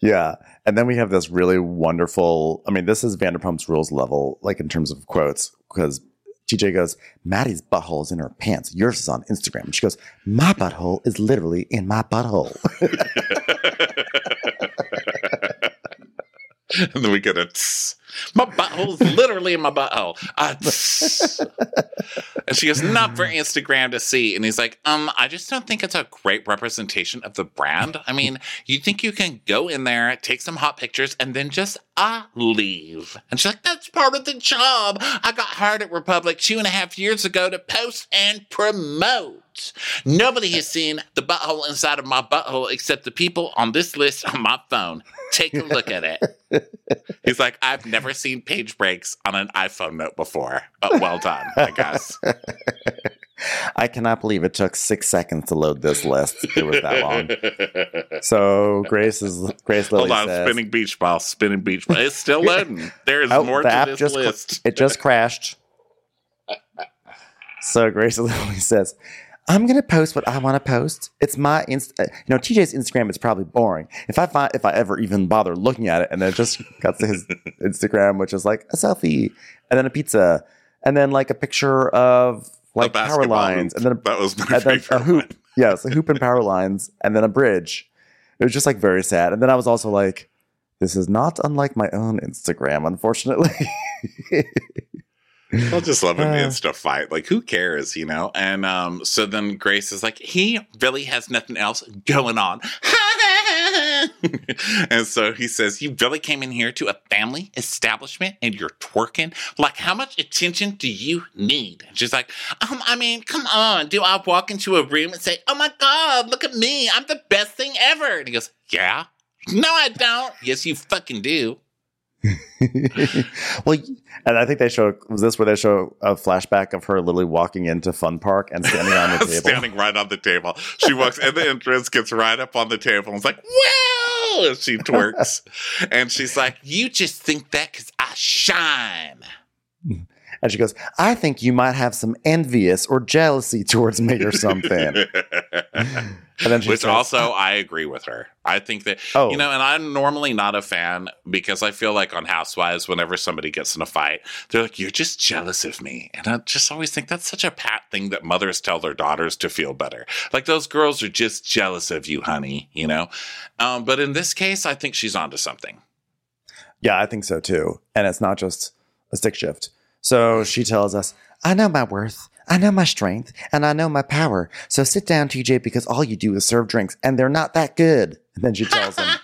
Yeah. And then we have this really wonderful, I mean, this is Vanderpump's rules level, like in terms of quotes, because TJ goes, Maddie's butthole is in her pants. Yours is on Instagram. And she goes, My butthole is literally in my butthole. [LAUGHS] [LAUGHS] [LAUGHS] and then we get a tss. My butthole's [LAUGHS] literally in my butthole. Uh, and she goes, not for Instagram to see. And he's like, um, I just don't think it's a great representation of the brand. I mean, you think you can go in there, take some hot pictures, and then just uh leave. And she's like, that's part of the job. I got hired at Republic two and a half years ago to post and promote. Nobody has seen the butthole inside of my butthole except the people on this list on my phone. Take a look at it. [LAUGHS] He's like, I've never seen page breaks on an iPhone note before, but well done, I guess. [LAUGHS] I cannot believe it took six seconds to load this list. It was that long. [LAUGHS] So Grace is Grace Lilly Hold on, says, spinning beach ball, spinning beach ball. It's still loading. There is Oh, more the to app this just list. it just crashed. So Grace Lilly says, "I'm gonna post what I want to post. It's my inst. uh, You know, TJ's Instagram is probably boring. If I find if I ever even bother looking at it, and then it just [LAUGHS] got to his Instagram, which is like a selfie, and then a pizza, and then like a picture of like power lines, hoop. and then a, that was my and then a hoop. one. Yes, a hoop and power lines, and then a bridge. It was just like very sad. And then I was also like, this is not unlike my own Instagram, unfortunately. [LAUGHS] I'll just love an Uh. insta fight. Like, who cares, you know? And um, so then Grace is like, he really has nothing else going on. [LAUGHS] and so he says, You really came in here to a family establishment and you're twerking? Like, how much attention do you need? And she's like, um, I mean, come on. Do I walk into a room and say, Oh my God, look at me. I'm the best thing ever? And he goes, Yeah. No, I don't. Yes, you fucking do. [LAUGHS] well, and I think they show was this where they show a flashback of her literally walking into Fun Park and standing on the [LAUGHS] table. standing right on the table. She walks in the [LAUGHS] entrance, gets right up on the table, and is like, "Wow!" And she twerks, and she's like, "You just think that because I shine." And she goes, "I think you might have some envious or jealousy towards me or something." [LAUGHS] And then she Which says, also, I agree with her. I think that Oh. you know, and I'm normally not a fan because I feel like on Housewives, whenever somebody gets in a fight, they're like, "You're just jealous of me," and I just always think that's such a pat thing that mothers tell their daughters to feel better. Like those girls are just jealous of you, honey. You know, um, but in this case, I think she's onto something. Yeah, I think so too. And it's not just a stick shift. So she tells us, I know my worth, I know my strength, and I know my power. So sit down, TJ, because all you do is serve drinks, and they're not that good. And then she tells him, [LAUGHS]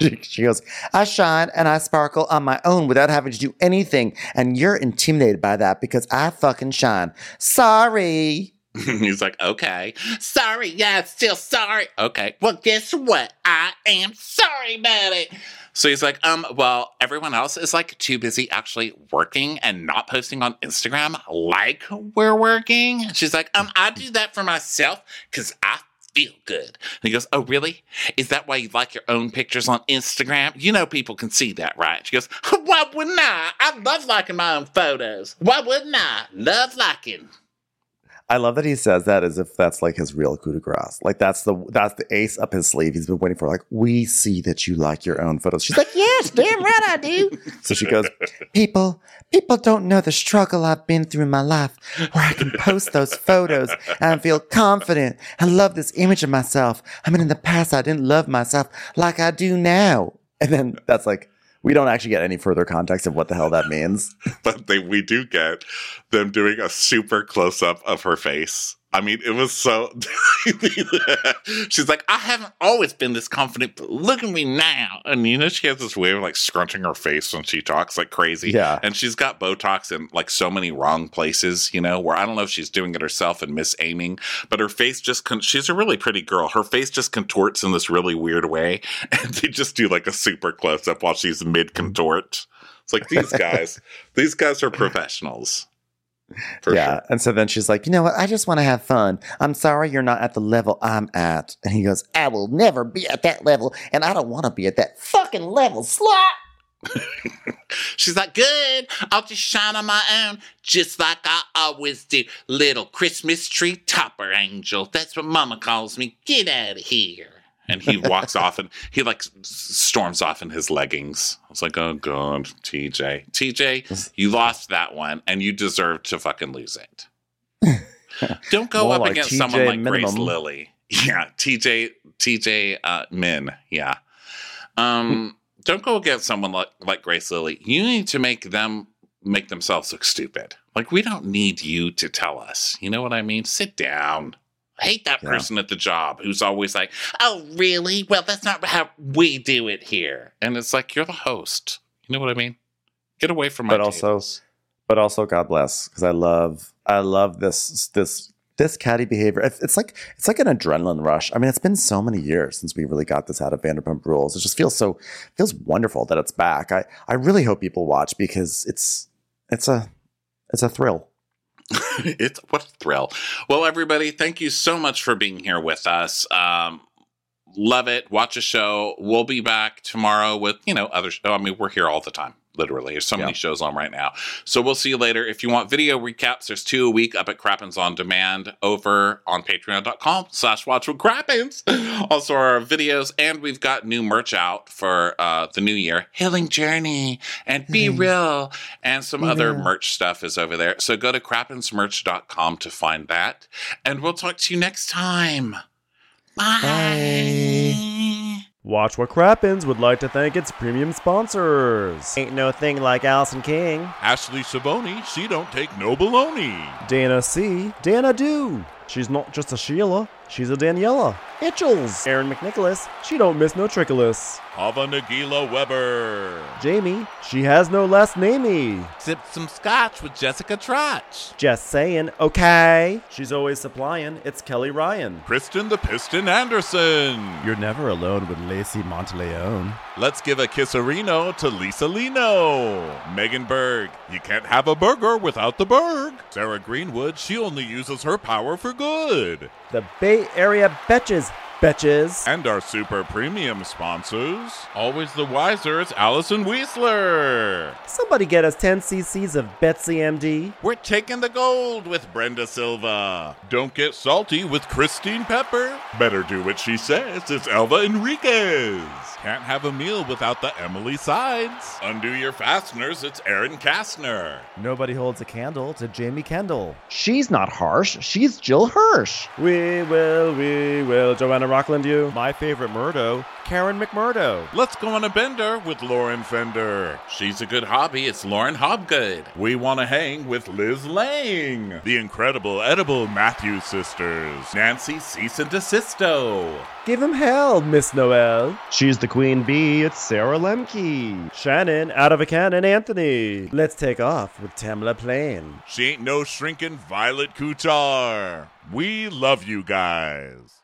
[LAUGHS] she, goes, I shine and I sparkle on my own without having to do anything. And you're intimidated by that because I fucking shine. Sorry. [LAUGHS] He's like, okay. Sorry, yeah, still sorry. Okay. Well, guess what? I am sorry about it. So he's like, um, well, everyone else is like too busy actually working and not posting on Instagram like we're working. She's like, um, I do that for myself because I feel good. And he goes, Oh, really? Is that why you like your own pictures on Instagram? You know people can see that, right? She goes, [LAUGHS] Why wouldn't I? I love liking my own photos. Why wouldn't I? Love liking. I love that he says that as if that's like his real coup de grace. Like that's the that's the ace up his sleeve. He's been waiting for like, we see that you like your own photos. She's like, yes, damn right I do. [LAUGHS] So she goes, people, people don't know the struggle I've been through in my life where I can post those photos and feel confident. I love this image of myself. I mean, in the past, I didn't love myself like I do now. And then that's like, we don't actually get any further context of what the hell that means. [LAUGHS] but they we do get them doing a super close up of her face. I mean, it was so. [LAUGHS] She's like, I haven't always been this confident, but look at me now. And you know, she has this way of like scrunching her face when she talks like crazy. Yeah. And she's got Botox in like so many wrong places, you know, where I don't know if she's doing it herself and misaiming, but her face just, con- she's a really pretty girl. Her face just contorts in this really weird way. [LAUGHS] And they just do like a super close up while she's mid contort. It's like these guys, [LAUGHS] these guys are professionals. [LAUGHS] For yeah. sure. And so then she's like, you know what? I just want to have fun. I'm sorry you're not at the level I'm at. And he goes, I will never be at that level. And I don't want to be at that fucking level, slut. [LAUGHS] She's like, good. I'll just shine on my own, just like I always do. Little Christmas tree topper angel. That's what Mama calls me. Get out of here. And he walks off and he like storms off in his leggings. I was like, oh god, TJ, TJ, you lost that one, and you deserve to fucking lose it. [LAUGHS] Don't go More up like against TJ someone like Grace minimum. Lilly. Yeah, TJ, TJ uh, Min. Yeah. Um, don't go against someone like like Grace Lilly. You need to make them make themselves look stupid. Like we don't need you to tell us. You know what I mean? Sit down. I hate that Yeah. person at the job who's always like, "Oh, really? Well, that's not how we do it here." And it's like you're the host. You know what I mean? Get away from my. But also- tables. but also God bless because I love I love this this this catty behavior. It's it's like it's like an adrenaline rush. I mean, it's been so many years since we really got this out of Vanderpump Rules. It just feels so feels wonderful that it's back. I I really hope people watch because it's it's a it's a thrill. [LAUGHS] it's what a thrill. Well, everybody, thank you so much for being here with us. Um, love it. Watch a show. We'll be back tomorrow with you know other. Show. I mean, we're here all the time. Literally, there's so many Yeah. shows on right now. So we'll see you later. If you want video recaps, there's two a week up at Crappens on Demand over on patreon.com slash watch what Crappens. [LAUGHS] Also our videos, and we've got new merch out for uh, the new year. Healing Journey and Be Real and some Be other real. merch stuff is over there. So go to crappensmerch.com to find that. And we'll talk to you next time. Bye. Watch What Crappens would like to thank its premium sponsors. Ain't no thing like Allison King. Ashley Savoni, she don't take no baloney. Dana C. Dana Do. She's not just a Sheila, she's a Daniela. Itchels. Aaron McNicholas. She don't miss no trickolas. Ava Nagila Weber. Jamie. She has no last namey. Sipped some scotch with Jessica Trotch. Just saying, okay. She's always supplying. It's Kelly Ryan. Kristen the Piston Anderson. You're never alone with Lacey Monteleone. Let's give a kisserino to Lisa Lino. Megan Berg, you can't have a burger without the Berg. Sarah Greenwood, she only uses her power for good. The Bay Area Betches. Betches. And our super premium sponsors, always the wiser, it's Allison Weisler. Somebody get us 10 cc's of Betsy MD. We're taking the gold with Brenda Silva. Don't get salty with Christine Pepper. Better do what she says. It's Elva Enriquez. Can't have a meal without the Emily Sides. Undo your fasteners. It's Aaron Kastner. Nobody holds a candle to Jamie Kendall. She's not harsh. She's Jill Hirsch. We will, we will. Joanna Rockland, you. My favorite Murdo, Karen McMurdo. Let's go on a bender with Lauren Fender. She's a good hobby. It's Lauren Hobgood. We want to hang with Liz Lang. The incredible edible Matthews sisters. Nancy Cease and Desisto. Give him hell, Miss Noel. She's the queen bee. It's Sarah Lemke. Shannon, out of a cannon, Anthony. Let's take off with Tamla Plain. She ain't no shrinking Violet Kuchar. We love you guys.